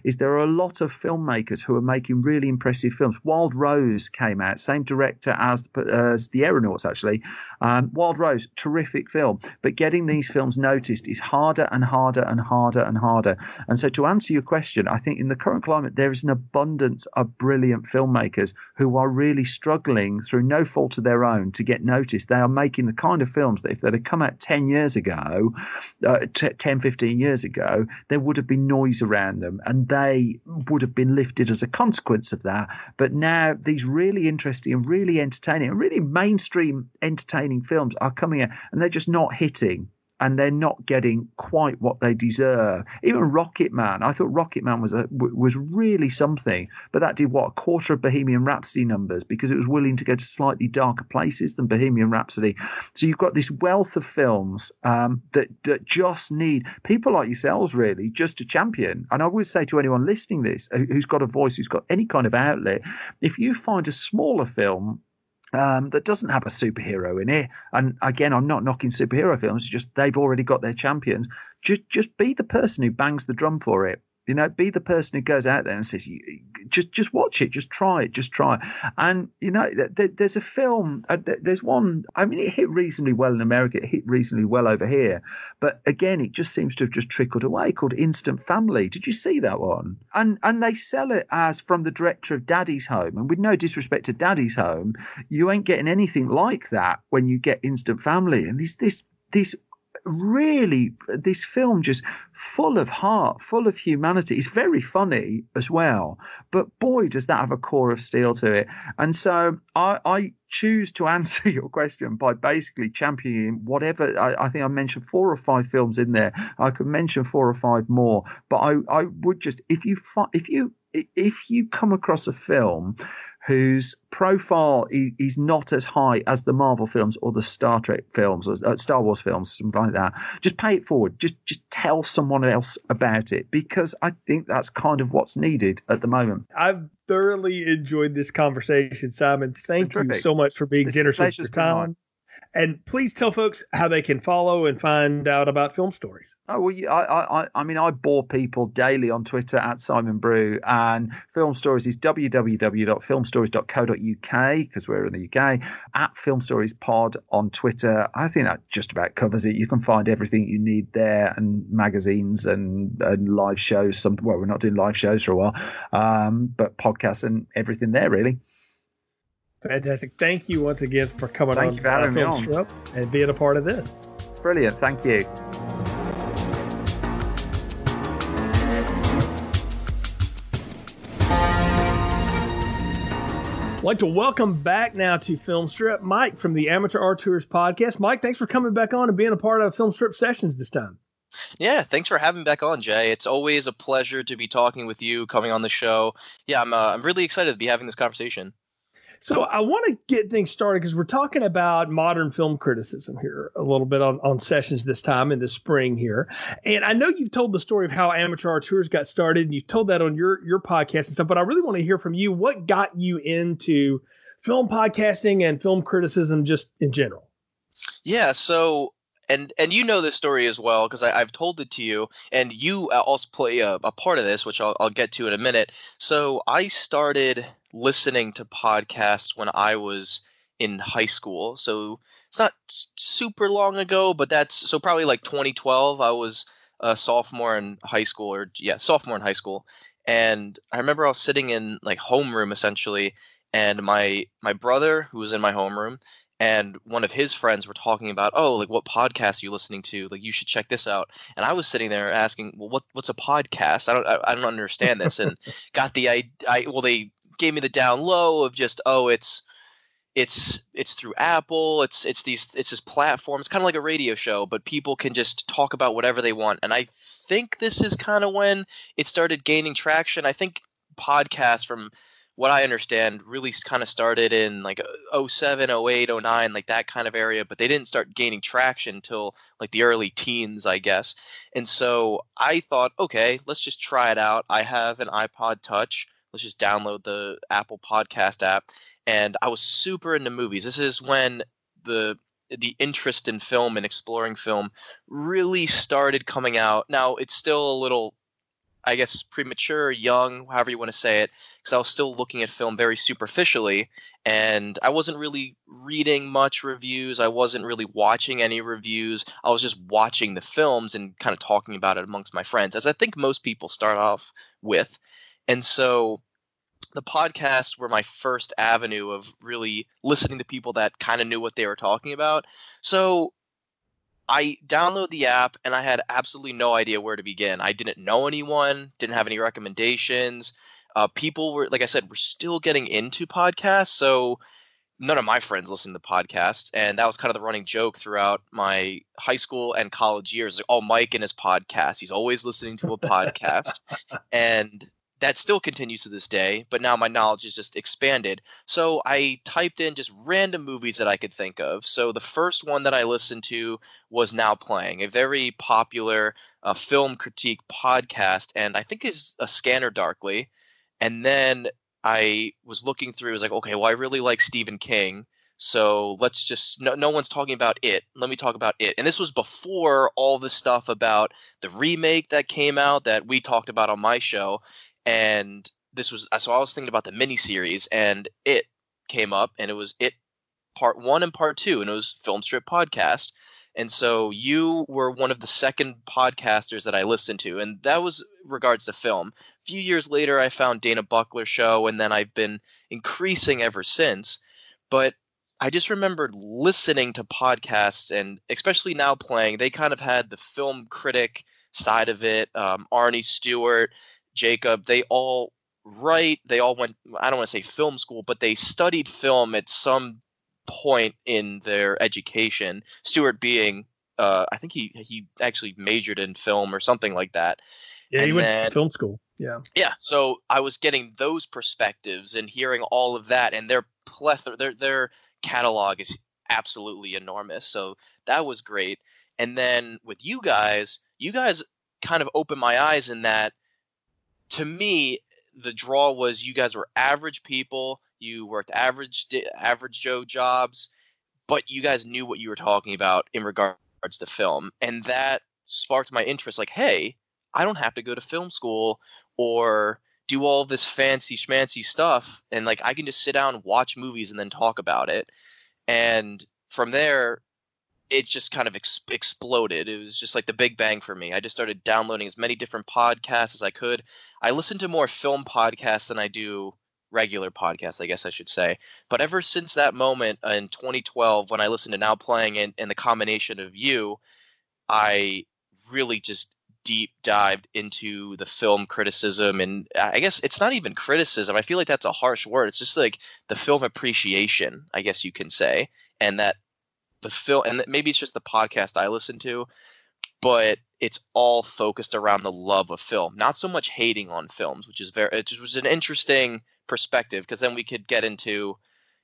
Speaker 3: is there are a lot of filmmakers who are making really impressive films. Wild Rose came out, same director as, as The Aeronauts, actually. Um, Wild Rose, terrific film. But getting these films noticed is harder and harder and harder and harder. And so, to answer your question, I think in the current climate, there is an abundance of brilliant filmmakers who are really struggling through no fault of their own to get noticed. They are making the kind of films that if they'd have come out 10 years ago, uh, t- 10, 15 years ago, there would have been noise around them and they would have been lifted as a consequence of that. But now these really interesting and really entertaining and really mainstream entertaining films are coming out and they're just not hitting and they're not getting quite what they deserve. Even Rocket Man, I thought Rocket Man was a, was really something, but that did what a quarter of Bohemian Rhapsody numbers because it was willing to go to slightly darker places than Bohemian Rhapsody. So you've got this wealth of films um, that that just need people like yourselves really just to champion. And I would say to anyone listening this who's got a voice, who's got any kind of outlet, if you find a smaller film um, that doesn't have a superhero in it. And again, I'm not knocking superhero films; just they've already got their champions. Just just be the person who bangs the drum for it. You know, be the person who goes out there and says, "Just, just watch it, just try it, just try." It. And you know, there's a film. uh, There's one. I mean, it hit reasonably well in America. It hit reasonably well over here, but again, it just seems to have just trickled away. Called Instant Family. Did you see that one? And and they sell it as from the director of Daddy's Home. And with no disrespect to Daddy's Home, you ain't getting anything like that when you get Instant Family. And this this this really this film just full of heart full of humanity it's very funny as well but boy does that have a core of steel to it and so i i choose to answer your question by basically championing whatever I, I, think I mentioned four or five films in there. I could mention four or five more, but I, I would just if you if you if you come across a film whose profile is not as high as the Marvel films or the Star Trek films or uh, Star Wars films, something like that. Just pay it forward. Just just tell someone else about it because I think that's kind of what's needed at the moment.
Speaker 1: I've thoroughly enjoyed this conversation, Simon. Thank you so much for being
Speaker 3: it's
Speaker 1: generous with your time. And please tell folks how they can follow and find out about film stories.
Speaker 3: Oh well, I, I, I mean, I bore people daily on Twitter at Simon Brew, and Film Stories is www.filmstories.co.uk because we're in the UK. At Film Stories Pod on Twitter, I think that just about covers it. You can find everything you need there, and magazines and, and live shows. Some well, we're not doing live shows for a while, um, but podcasts and everything there really.
Speaker 1: Fantastic! Thank you once again for coming
Speaker 3: Thank
Speaker 1: on
Speaker 3: you for having me
Speaker 1: on. and being a part of this.
Speaker 3: Brilliant! Thank you.
Speaker 1: I'd like to welcome back now to Film Strip Mike from the Amateur Auteurs podcast. Mike, thanks for coming back on and being a part of Film Strip sessions this time.
Speaker 4: Yeah, thanks for having me back on, Jay. It's always a pleasure to be talking with you, coming on the show. Yeah, I'm uh, I'm really excited to be having this conversation.
Speaker 1: So I want to get things started because we're talking about modern film criticism here a little bit on, on sessions this time in the spring here. And I know you've told the story of how Amateur Auteurs got started and you've told that on your, your podcast and stuff, but I really want to hear from you. What got you into film podcasting and film criticism just in general?
Speaker 4: Yeah. So and and you know this story as well because I've told it to you, and you uh, also play a, a part of this, which I'll, I'll get to in a minute. So I started listening to podcasts when I was in high school. So it's not super long ago, but that's so probably like 2012. I was a sophomore in high school, or yeah, sophomore in high school, and I remember I was sitting in like homeroom essentially, and my my brother who was in my homeroom and one of his friends were talking about oh like what podcast are you listening to like you should check this out and i was sitting there asking well what what's a podcast i don't i, I don't understand this and got the I, I well they gave me the down low of just oh it's it's it's through apple it's it's these it's this platform it's kind of like a radio show but people can just talk about whatever they want and i think this is kind of when it started gaining traction i think podcasts from what I understand, really kind of started in like uh, 07, 08, 09, like that kind of area, but they didn't start gaining traction until like the early teens, I guess. And so I thought, okay, let's just try it out. I have an iPod Touch. Let's just download the Apple Podcast app. And I was super into movies. This is when the the interest in film and exploring film really started coming out. Now it's still a little I guess premature, young, however you want to say it, because I was still looking at film very superficially, and I wasn't really reading much reviews. I wasn't really watching any reviews. I was just watching the films and kind of talking about it amongst my friends, as I think most people start off with. And so the podcasts were my first avenue of really listening to people that kind of knew what they were talking about. So I download the app and I had absolutely no idea where to begin. I didn't know anyone, didn't have any recommendations. Uh, people were, like I said, we're still getting into podcasts. So none of my friends listen to podcasts. And that was kind of the running joke throughout my high school and college years. Like, oh, Mike and his podcast. He's always listening to a podcast. and that still continues to this day, but now my knowledge is just expanded. So I typed in just random movies that I could think of. So the first one that I listened to was Now Playing, a very popular uh, film critique podcast, and I think is a Scanner Darkly. And then I was looking through, I was like, okay, well, I really like Stephen King. So let's just no, no one's talking about it. Let me talk about it. And this was before all the stuff about the remake that came out that we talked about on my show and this was I so I was thinking about the miniseries, and it came up, and it was it part one and part two, and it was Film Strip podcast. And so you were one of the second podcasters that I listened to, and that was regards to film. A few years later, I found Dana Buckler show, and then I've been increasing ever since. But I just remembered listening to podcasts, and especially now playing, they kind of had the film critic side of it. Um, Arnie Stuart, Jacob, they all write, they all went, I don't want to say film school, but they studied film at some point in their education. Stuart being, uh, I think he, he actually majored in film or something like that.
Speaker 1: Yeah, and he went then, to film school. Yeah.
Speaker 4: Yeah. So I was getting those perspectives and hearing all of that, and their plethora, their their catalog is absolutely enormous. So that was great. And then with you guys, you guys kind of opened my eyes in that to me, the draw was you guys were average people. You worked average average Joe jobs, but you guys knew what you were talking about in regards to film, and that sparked my interest. Like, hey, I don't have to go to film school or do all this fancy schmancy stuff, and like I can just sit down, watch movies, and then talk about it. And from there, it just kind of ex- exploded. It was just like the big bang for me. I just started downloading as many different podcasts as I could. I listen to more film podcasts than I do regular podcasts, I guess I should say. But ever since that moment uh, in 2012, when I listened to Now Playing and, and the combination of you, I really just deep dived into the film criticism and uh, I guess it's not even criticism. I feel like that's a harsh word. It's just like the film appreciation, I guess you can say. And that the film, and maybe it's just the podcast I listen to, but it's all focused around the love of film, not so much hating on films, which is very, it was an interesting perspective because then we could get into,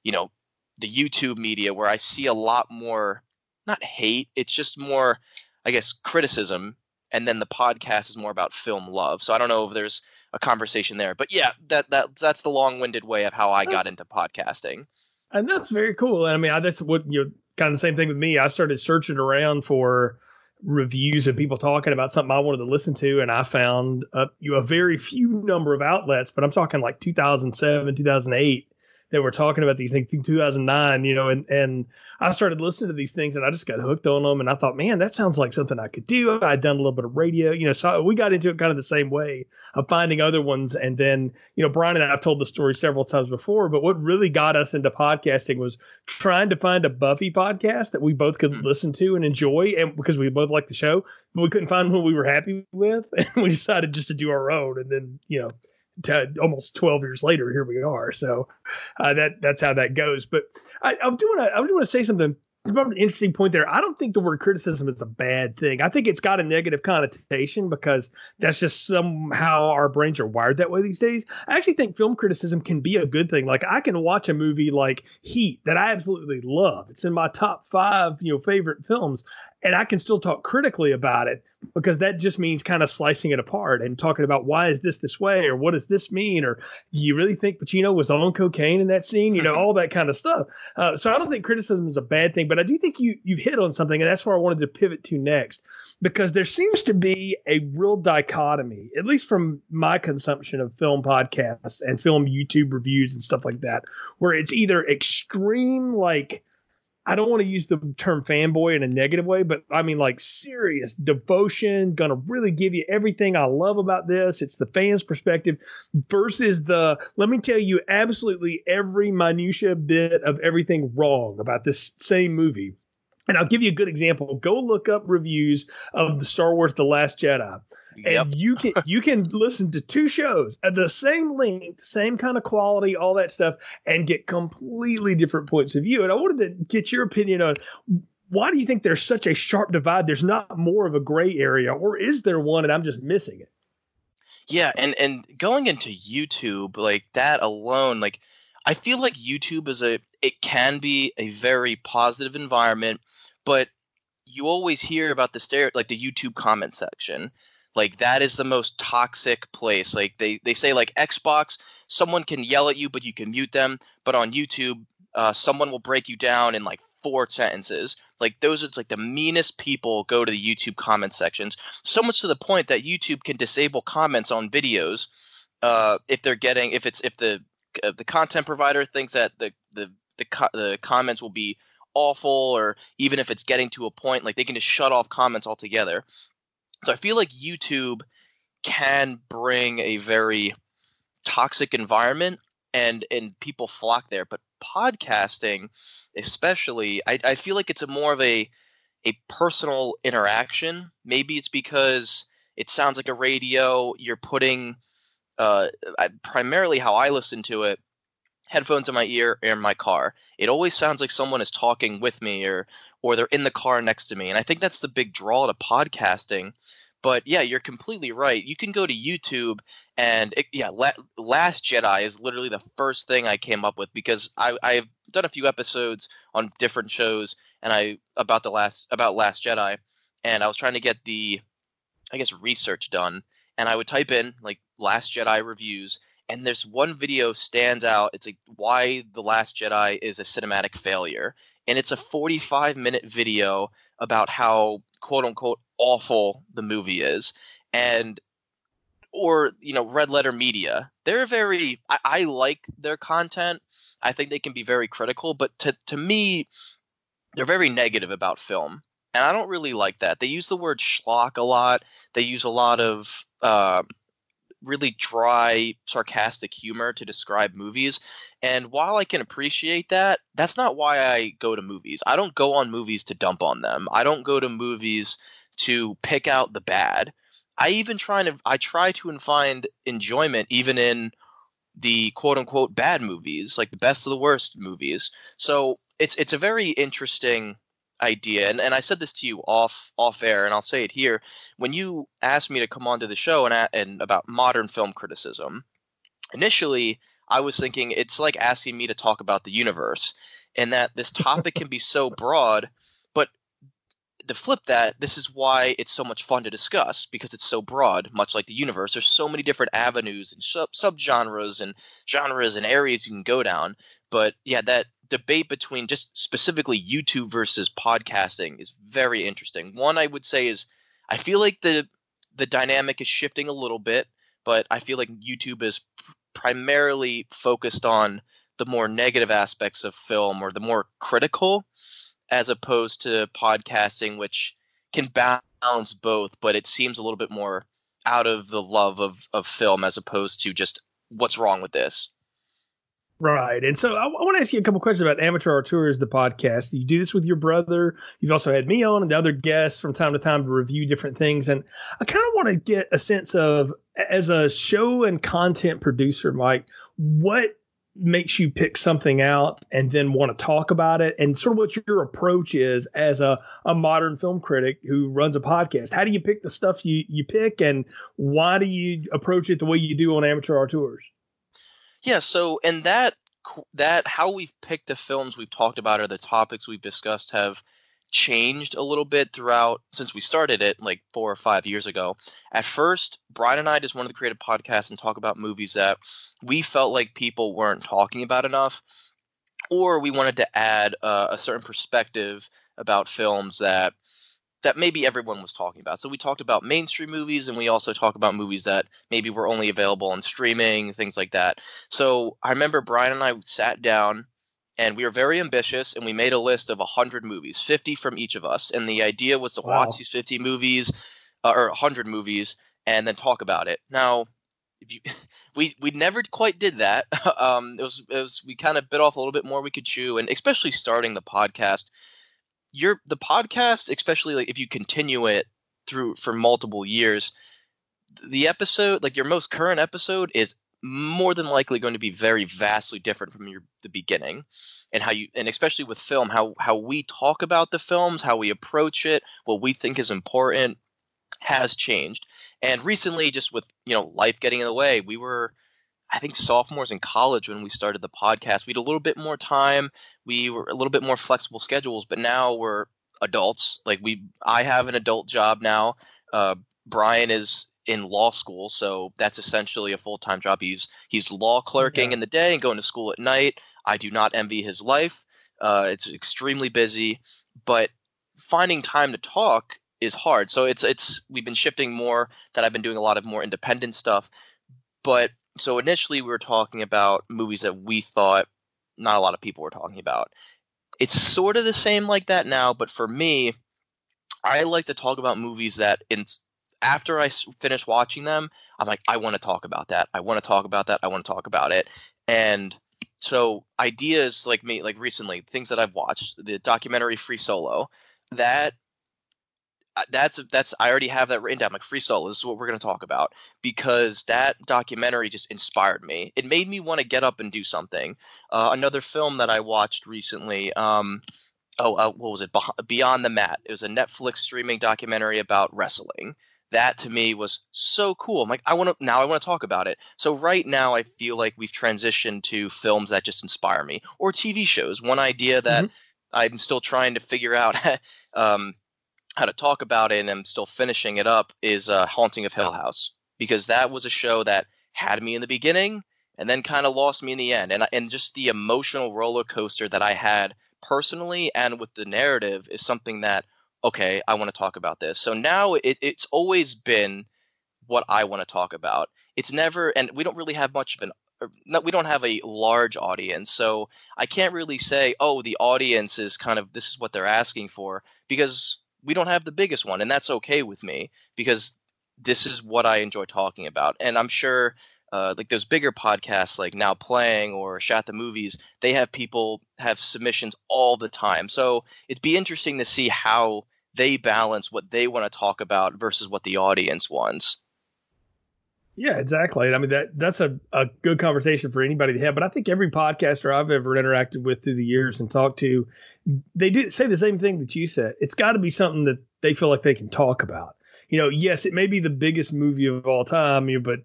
Speaker 4: you know, the YouTube media where I see a lot more, not hate, it's just more, I guess, criticism. And then the podcast is more about film love. So I don't know if there's a conversation there, but yeah, that that that's the long-winded way of how I got into podcasting.
Speaker 1: And that's very cool. And I mean, I, that's what you know, kind of the same thing with me. I started searching around for reviews and people talking about something I wanted to listen to, and I found a, you know, a very few number of outlets, but I'm talking like 2007, 2008, they were talking about these things in 2009, you know, and and I started listening to these things and I just got hooked on them. And I thought, man, that sounds like something I could do. I'd done a little bit of radio, you know, so we got into it kind of the same way of finding other ones. And then, you know, Brian and I have told the story several times before, but what really got us into podcasting was trying to find a Buffy podcast that we both could mm-hmm. listen to and enjoy. And because we both liked the show, but we couldn't find one we were happy with. And we decided just to do our own. And then, you know, to almost 12 years later, here we are. So uh, that that's how that goes. But I, I do want to I do want to say something about an interesting point there. I don't think the word criticism is a bad thing. I think it's got a negative connotation because that's just somehow our brains are wired that way these days. I actually think film criticism can be a good thing. Like I can watch a movie like Heat that I absolutely love. It's in my top five, you know, favorite films, and I can still talk critically about it because that just means kind of slicing it apart and talking about why is this this way or what does this mean or you really think Pacino was on cocaine in that scene? You know all that kind of stuff. Uh, so I don't think criticism is a bad thing but I do think you you've hit on something and that's where I wanted to pivot to next because there seems to be a real dichotomy at least from my consumption of film podcasts and film YouTube reviews and stuff like that where it's either extreme like I don't want to use the term fanboy in a negative way, but I mean like serious devotion, gonna really give you everything I love about this. It's the fans' perspective versus the let me tell you absolutely every minutia bit of everything wrong about this same movie. And I'll give you a good example. Go look up reviews of the Star Wars The Last Jedi Yep. And you can you can listen to two shows at the same length, same kind of quality, all that stuff, and get completely different points of view. And I wanted to get your opinion on why do you think there's such a sharp divide? There's not more of a gray area, or is there one and I'm just missing it?
Speaker 4: Yeah, and and going into YouTube like that alone, like I feel like YouTube is a it can be a very positive environment, but you always hear about the stereo like the YouTube comment section like that is the most toxic place. Like they they say like Xbox, someone can yell at you but you can mute them, but on YouTube, uh, someone will break you down in like four sentences. Like those are like the meanest people go to the YouTube comment sections. So much to the point that YouTube can disable comments on videos uh, if they're getting if it's if the uh, the content provider thinks that the the the, co- the comments will be awful or even if it's getting to a point like they can just shut off comments altogether so I feel like YouTube can bring a very toxic environment and and people flock there. But podcasting, especially, I, I feel like it's a more of a a personal interaction. Maybe it's because it sounds like a radio. You're putting uh, primarily how I listen to it headphones in my ear in my car. It always sounds like someone is talking with me or or they're in the car next to me. And I think that's the big draw to podcasting. But yeah, you're completely right. You can go to YouTube and it, yeah, La- Last Jedi is literally the first thing I came up with because I, I've done a few episodes on different shows and I about the last about Last Jedi, and I was trying to get the, I guess research done, and I would type in like Last Jedi reviews, and there's one video stands out. It's like why the Last Jedi is a cinematic failure, and it's a 45 minute video about how quote unquote awful the movie is, and or you know red letter media. They're very I, I, like their content. I think they can be very critical but to, to me they're very negative about film and i don't really like that. They use the word schlock a lot. They use a lot of uh, really dry, sarcastic humor to describe movies. And while I can appreciate that, that's not why I go to movies. I don't go on movies to dump on them. I don't go to movies to pick out the bad. I even try to I try to find enjoyment even in the quote unquote bad movies, like the best of the worst movies. So it's it's a very interesting idea and, and i said this to you off off air and i'll say it here when you asked me to come onto the show and, and about modern film criticism initially i was thinking it's like asking me to talk about the universe and that this topic can be so broad but to flip that this is why it's so much fun to discuss because it's so broad much like the universe. There's so many different avenues and sub subgenres and genres and areas you can go down but yeah that debate between just specifically YouTube versus podcasting is very interesting. One I would say is I feel like the the dynamic is shifting a little bit, but I feel like YouTube is primarily focused on the more negative aspects of film or the more critical as opposed to podcasting which can balance both but it seems a little bit more out of the love of of film as opposed to just what's wrong with this
Speaker 1: Right. And so I, I want to ask you a couple questions about Amateur Auteurs, the podcast. You do this with your brother. You've also had me on and the other guests from time to time to review different things. And I kind of want to get a sense of, as a show and content producer, Mike, what makes you pick something out and then want to talk about it and sort of what your approach is as a, a modern film critic who runs a podcast how do you pick the stuff you, you pick and why do you approach it the way you do on amateur auteurs
Speaker 4: yeah, so and that that how we've picked the films we've talked about or the topics we've discussed have changed a little bit throughout since we started it like four or five years ago. At first, Brian and I just wanted to create a podcast and talk about movies that we felt like people weren't talking about enough, or we wanted to add uh, a certain perspective about films that that maybe everyone was talking about. So we talked about mainstream movies and we also talk about movies that maybe were only available on streaming, things like that. So I remember Brian and I sat down and we were very ambitious and we made a list of 100 movies, 50 from each of us. And the idea was to wow. watch these 50 movies uh, or 100 movies and then talk about it. Now, if you, we we never quite did that. Um, it was it was we kind of bit off a little bit more we could chew, and especially starting the podcast, your the podcast, especially like if you continue it through for multiple years, the episode, like your most current episode, is more than likely going to be very vastly different from your the beginning and how you and especially with film how how we talk about the films how we approach it what we think is important has changed and recently just with you know life getting in the way we were I think sophomores in college when we started the podcast. We had a little bit more time. We were a little bit more flexible schedules, but now we're adults. Like we, I have an adult job now. Uh, Brian is in law school, so that's essentially a full time job. He's he's law clerking yeah. in the day and going to school at night. I do not envy his life. Uh, it's extremely busy, but finding time to talk is hard. So it's it's we've been shifting more. That I've been doing a lot of more independent stuff, but so initially we were talking about movies that we thought not a lot of people were talking about. It's sort of the same like that now, but for me, I like to talk about movies that in after I finish watching them, I'm like, I want to talk about that. I want to talk about that. I want to talk about it. And so ideas like me, like recently, things that I've watched, the documentary Free Solo, that that's that's I already have that written down. Like Free Solo, this is what we're going to talk about because that documentary just inspired me. It made me want to get up and do something. Uh, another film that I watched recently. Um, oh, uh, what was it? Beyond the Mat. It was a Netflix streaming documentary about wrestling. That to me was so cool. I'm like, I want to now. I want to talk about it. So right now, I feel like we've transitioned to films that just inspire me, or TV shows. One idea that mm-hmm. I'm still trying to figure out. um, how to talk about it and I'm still finishing it up is uh, Haunting of Hill House because that was a show that had me in the beginning and then kind of lost me in the end and and just the emotional roller coaster that I had personally and with the narrative is something that okay I want to talk about this. So now it, it's always been what I want to talk about. It's never and we don't really have much of an no, we don't have a large audience so i can't really say oh the audience is kind of this is what they're asking for because we don't have the biggest one, and that's okay with me because this is what I enjoy talking about. And I'm sure uh, like those bigger podcasts like Now Playing or Shot the Movies, they have people have submissions all the time. So it'd be interesting to see how they balance what they want to talk about versus what the audience wants.
Speaker 1: Yeah, exactly. I mean that that's a, a good conversation for anybody to have. But I think every podcaster I've ever interacted with through the years and talked to, they do say the same thing that you said. It's got to be something that they feel like they can talk about. You know, yes, it may be the biggest movie of all time, but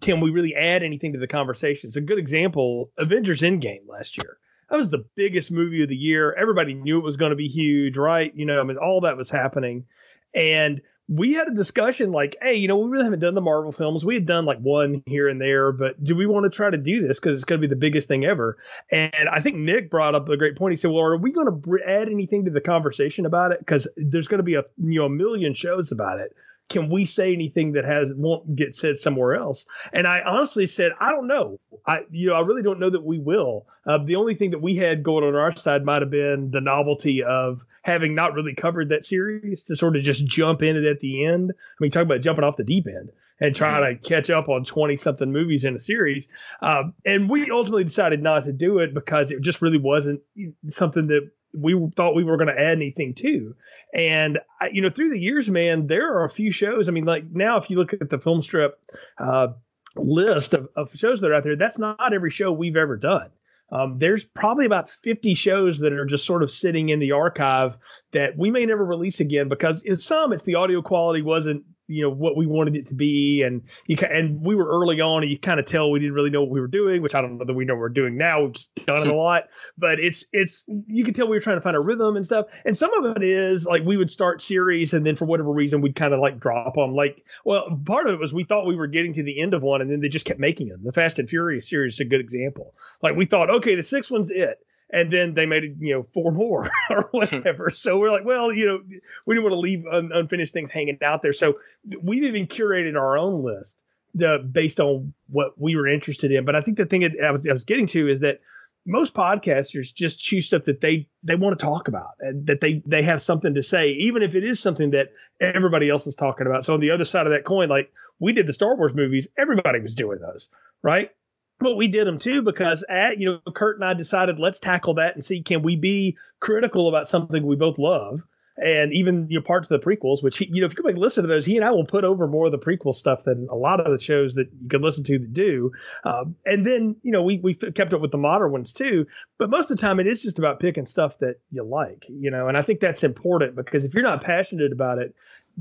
Speaker 1: can we really add anything to the conversation? It's a good example. Avengers Endgame last year. That was the biggest movie of the year. Everybody knew it was going to be huge, right? You know, I mean, all that was happening. And we had a discussion like, hey, you know, we really haven't done the Marvel films. We had done like one here and there, but do we want to try to do this because it's going to be the biggest thing ever? And I think Nick brought up a great point. He said, well, are we going to add anything to the conversation about it? Because there's going to be a you know a million shows about it. can we say anything that has won't get said somewhere else? And I honestly said, I don't know. I you know I really don't know that we will. Uh, the only thing that we had going on our side might have been the novelty of having not really covered that series to sort of just jump in it at the end. I mean, talk about jumping off the deep end and trying mm-hmm. to catch up on 20 something movies in a series. Um, and we ultimately decided not to do it because it just really wasn't something that we thought we were going to add anything to. And, you know, through the years, man, there are a few shows. I mean, like now, if you look at the film strip uh, list of, of shows that are out there, that's not every show we've ever done. Um, there's probably about 50 shows that are just sort of sitting in the archive that we may never release again because in some it's the audio quality wasn't you know what we wanted it to be. And you can, and we were early on and you kind of tell we didn't really know what we were doing which i don't know that we know what we're doing now. We've just done it a lot. But it's it's you can tell we were trying to find a rhythm and stuff. And some of it is like we would start series and then for whatever reason we'd kind of like drop them like well part of it was we thought we were getting to the end of one and then they just kept making them the fast and furious series is a good example. Like we thought okay the sixth one's it and then they made you know, four more or whatever. so we're like, well, you know, we didn't want to leave un- unfinished things hanging out there. So we've even curated our own list uh, based on what we were interested in. But I think the thing I was, I was getting to is that most podcasters just choose stuff that they they want to talk about and that they they have something to say even if it is something that everybody else is talking about so on the other side of that coin like we did the star wars movies everybody was doing those right but we did them too because at you know Kurt and I decided let's tackle that and see can we be critical about something we both love? And even you know parts of the prequels which he, you know if you and listen to those he and I will put over more of the prequel stuff than a lot of the shows that you can listen to that do. Um, and then you know we we kept up with the modern ones too. But most of the time it is just about picking stuff that you like you know? And I think that's important because if you're not passionate about it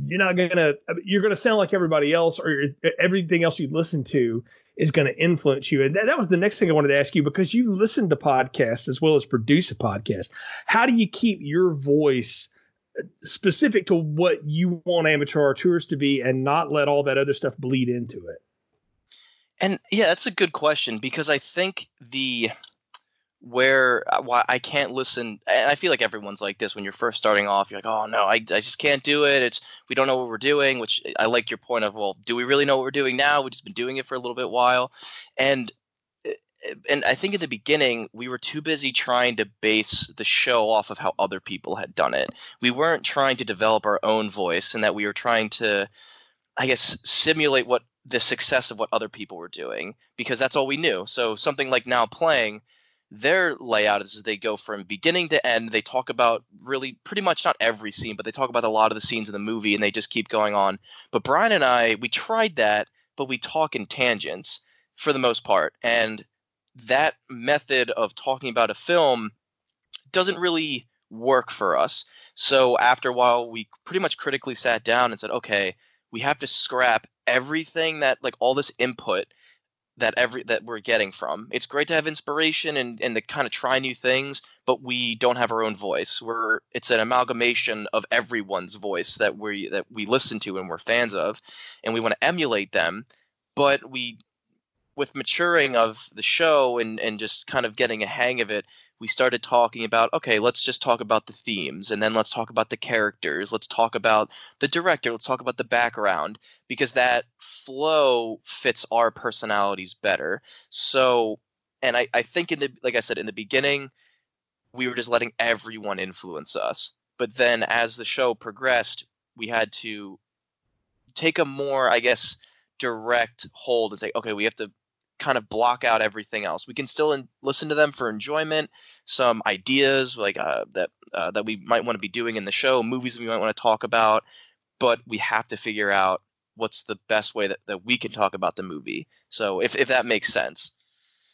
Speaker 1: you're not gonna you're gonna sound like everybody else or everything else you listen to is going to influence you. And that, that was the next thing i wanted to ask you because you listen to podcasts as well as produce a podcast. How do you keep your voice specific to what you want Amateur Auteurs to be and not let all that other stuff bleed into it?
Speaker 4: And yeah that's a good question because i think the where uh, why I can't listen and I feel like everyone's like this when you're first starting off you're like oh no I, I just can't do it it's we don't know what we're doing which I like your point of well do we really know what we're doing now? We've just been doing it for a little bit while and eh, eh, and I think in the beginning we were too busy trying to base the show off of how other people had done it. We weren't trying to develop our own voice and that we were trying to I guess simulate what the success of what other people were doing because that's all we knew. So something like now playing their layout is they go from beginning to end. They talk about really pretty much not every scene, but they talk about a lot of the scenes in the movie and they just keep going on. But Brian and I, we tried that, but we talk in tangents for the most part. And that method of talking about a film doesn't really work for us. So after a while, we pretty much critically sat down and said, okay, we have to scrap everything that, like, all this input that every that we're getting from. It's great to have inspiration and, and to kind of try new things, but we don't have our own voice. We're it's an amalgamation of everyone's voice that we that we listen to and we're fans of, and we want to emulate them, but we with maturing of the show and and just kind of getting a hang of it, we started talking about okay let's just talk about the themes and then let's talk about the characters. Let's talk about the director. Let's talk about the background because that flow fits our personalities better. So and i, I think in the like i said in the beginning we were just letting everyone influence us. But then as the show progressed we had to take a more i guess direct hold and say okay we have to kind of block out everything else. We can still in, listen to them for enjoyment, some ideas like uh, that uh, that we might want to be doing in the show, movies we might want to talk about, but we have to figure out what's the best way that, that we can talk about the movie. So if if that makes sense.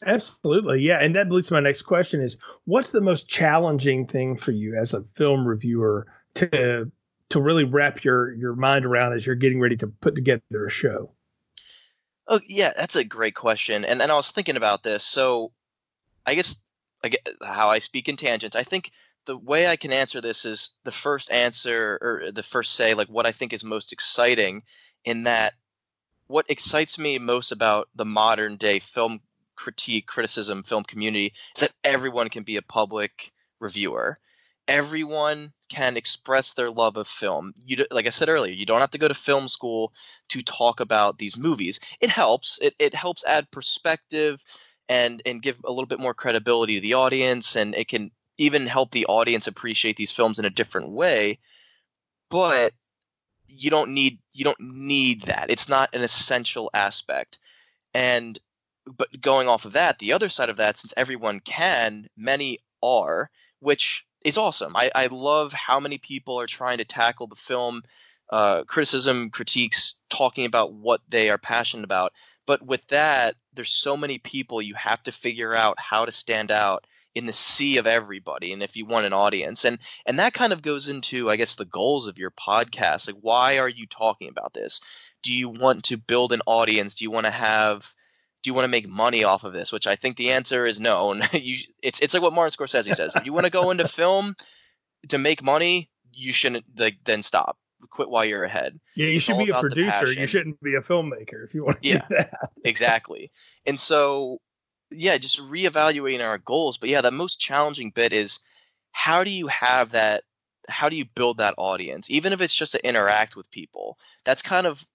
Speaker 1: Absolutely. Yeah. And that leads to my next question is what's the most challenging thing for you as a film reviewer to to really wrap your your mind around as you're getting ready to put together a show?
Speaker 4: Oh yeah, that's a great question, and and I was thinking about this. So, I guess like how I speak in tangents. I think the way I can answer this is the first answer or the first say like what I think is most exciting. In that, what excites me most about the modern day film critique, criticism, film community is that everyone can be a public reviewer everyone can express their love of film. You like I said earlier, you don't have to go to film school to talk about these movies. It helps. It it helps add perspective and and give a little bit more credibility to the audience and it can even help the audience appreciate these films in a different way. But you don't need you don't need that. It's not an essential aspect. And but going off of that, the other side of that, since everyone can, many are, which is awesome. I, I love how many people are trying to tackle the film uh, criticism, critiques, talking about what they are passionate about. But with that, there's so many people you have to figure out how to stand out in the sea of everybody and if you want an audience and and that kind of goes into i guess the goals of your podcast like why are you talking about this do you want to build an audience do you want to have do you want to make money off of this? Which I think the answer is no. And you, it's it's like what Martin Scorsese says. He says, if you want to go into film to make money, you shouldn't like then stop. Quit while you're ahead.
Speaker 1: Yeah, you it's should be a producer. You shouldn't be a filmmaker if you want to
Speaker 4: yeah,
Speaker 1: do that.
Speaker 4: exactly. And so, yeah, just reevaluating our goals. But yeah, the most challenging bit is how do you have that? How do you build that audience, even if it's just to interact with people? That's kind of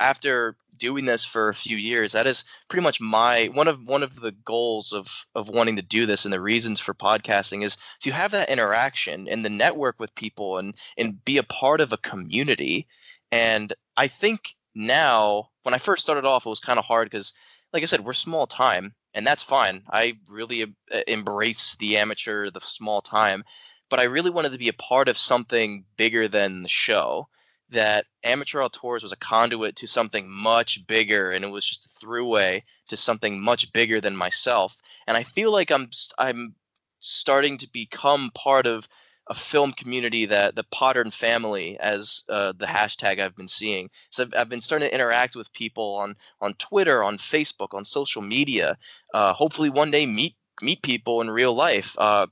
Speaker 4: after doing this for a few years that is pretty much my one of one of the goals of of wanting to do this and the reasons for podcasting is to have that interaction and the network with people and and be a part of a community. And i think now when i first started off it was kind of hard because like i said we're small time and that's fine. I really embrace the amateur the small time but i really wanted to be a part of something bigger than the show that amateur auteurs was a conduit to something much bigger and it was just a throughway to something much bigger than myself and i feel like i'm i'm starting to become part of a film community that the Podern family, as uh, the hashtag I've been seeing. So I've, I've, been starting to interact with people on on Twitter, on Facebook, on social media. Uh, hopefully, one day meet meet people in real life. Uh,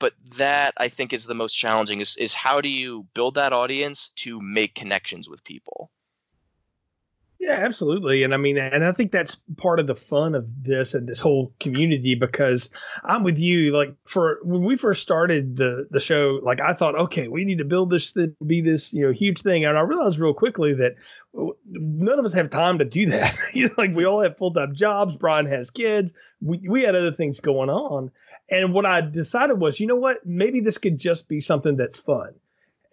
Speaker 4: but that I think is the most challenging is is how do you build that audience to make connections with people?
Speaker 1: Yeah, absolutely. And I mean, and I think that's part of the fun of this and this whole community because I'm with you. Like for when we first started the the show, like I thought, okay, we need to build this to be this, you know, huge thing. And I realized real quickly that none of us have time to do that. you know, like we all have full time jobs. Brian has kids. We we had other things going on. And what I decided was, you know what? Maybe this could just be something that's fun.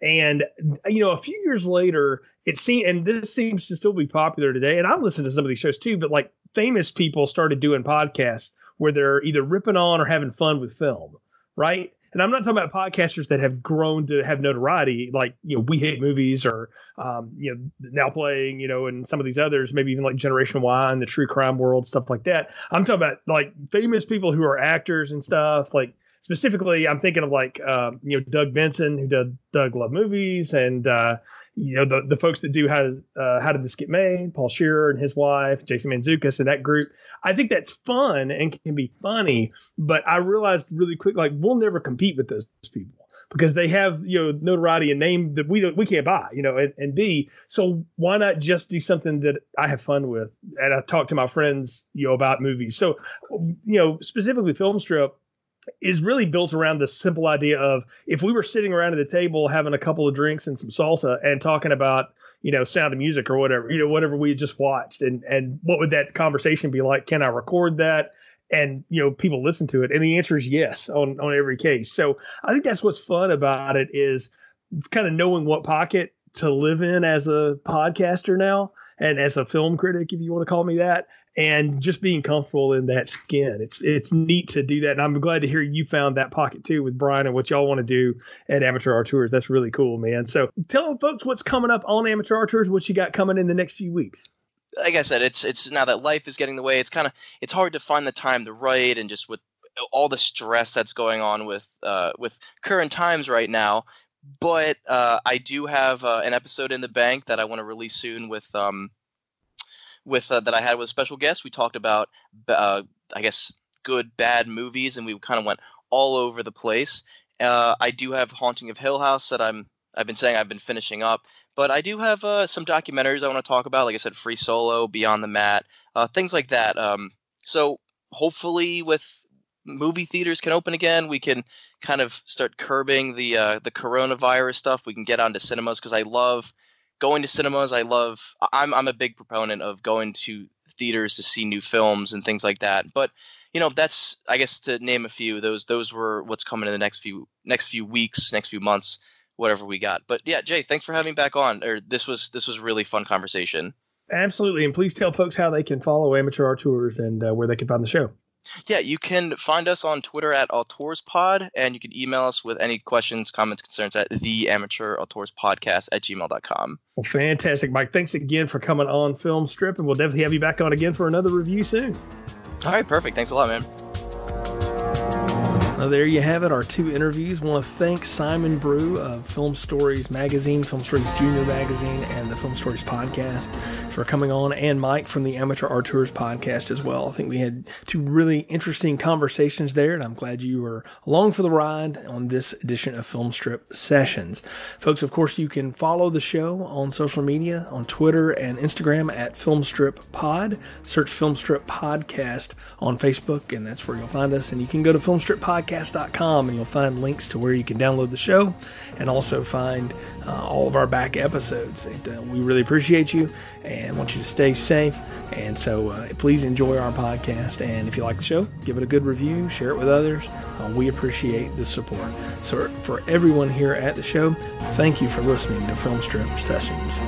Speaker 1: And you know, a few years later, it seemed, and this seems to still be popular today. And I listen to some of these shows too, but like famous people started doing podcasts where they're either ripping on or having fun with film, right? And I'm not talking about podcasters that have grown to have notoriety, like you know, we hate movies or um, you know, now playing, you know, and some of these others, maybe even like Generation Why and the true crime world, stuff like that. I'm talking about like famous people who are actors and stuff, like specifically, I'm thinking of like uh, you know Doug Benson, who did Doug Love Movies, and uh, you know the the folks that do how uh, how did this get made, Paul Scheer and his wife, Jason Mantzoukas, and that group. I think that's fun and can be funny, but I realized really quick like we'll never compete with those people because they have you know notoriety and name that we don't we can't buy you know and, and b so why not just do something that i have fun with? And i talk to my friends you know about movies. So you know specifically film strip is really built around the simple idea of if we were sitting around at the table having a couple of drinks and some salsa and talking about you know sound of music or whatever you know whatever we just watched and and what would that conversation be like? Can i record that? And you know people listen to it. And the answer is yes on on every case. So i think that's what's fun about it is kind of knowing what pocket to live in as a podcaster now and as a film critic if you want to call me that and just being comfortable in that skin. It's it's neat to do that, and I'm glad to hear you found that pocket too with Brian and what y'all want to do at Amateur Auteurs. That's really cool, man. So tell them folks what's coming up on Amateur Auteurs, what you got coming in the next few weeks.
Speaker 4: Like I said, it's it's now that life is getting in the way. It's kind of it's hard to find the time to write, and just with all the stress that's going on with uh, with current times right now. But uh, I do have uh, an episode in the bank that I want to release soon with um, with uh, that I had with special guests. We talked about, uh, I guess, good bad movies, and we kind of went all over the place. Uh, I do have Haunting of Hill House that I'm I've been saying I've been finishing up, but I do have uh, some documentaries I want to talk about. Like I said, Free Solo, Beyond the Mat, uh, things like that. Um, so hopefully, with movie theaters can open again, we can kind of start curbing the uh, the coronavirus stuff. We can get onto cinemas because I love going to cinemas. I love. I'm I'm a big proponent of going to theaters to see new films and things like that. But you know, that's I guess to name a few. Those those were what's coming in the next few next few weeks, next few months, whatever we got. But yeah, Jay, thanks for having me back on. Or this was this was really fun conversation.
Speaker 1: Absolutely, and please tell folks how they can follow Amateur Auteurs and uh, where they can find the show.
Speaker 4: Yeah, you can find us on Twitter at AuteursPod, and you can email us with any questions, comments, concerns at the Amateur Podcast at gmail.com.
Speaker 1: Well, fantastic, Mike. Thanks again for coming on Film Strip, and we'll definitely have you back on again for another review soon.
Speaker 4: All right, perfect. Thanks a lot, man.
Speaker 1: Well, there you have it, our two interviews. I want to thank Simon Brew of Film Stories Magazine, Film Stories Junior Magazine, and the Film Stories Podcast for coming on, and Mike from the Amateur Auteurs Podcast as well. I think we had two really interesting conversations there, and I'm glad you were along for the ride on this edition of Film Strip Sessions. Folks, of course, you can follow the show on social media, on Twitter and Instagram at Filmstrip Pod. Search Filmstrip Podcast on Facebook, and that's where you'll find us. And you can go to Filmstrip Podcast podcast.com and you'll find links to where you can download the show and also find uh, all of our back episodes. Uh, we really appreciate you and want you to stay safe. And so uh, please enjoy our podcast. And if you like the show, give it a good review, share it with others. Uh, we appreciate the support. So, for everyone here at the show, thank you for listening to Film Strip Sessions.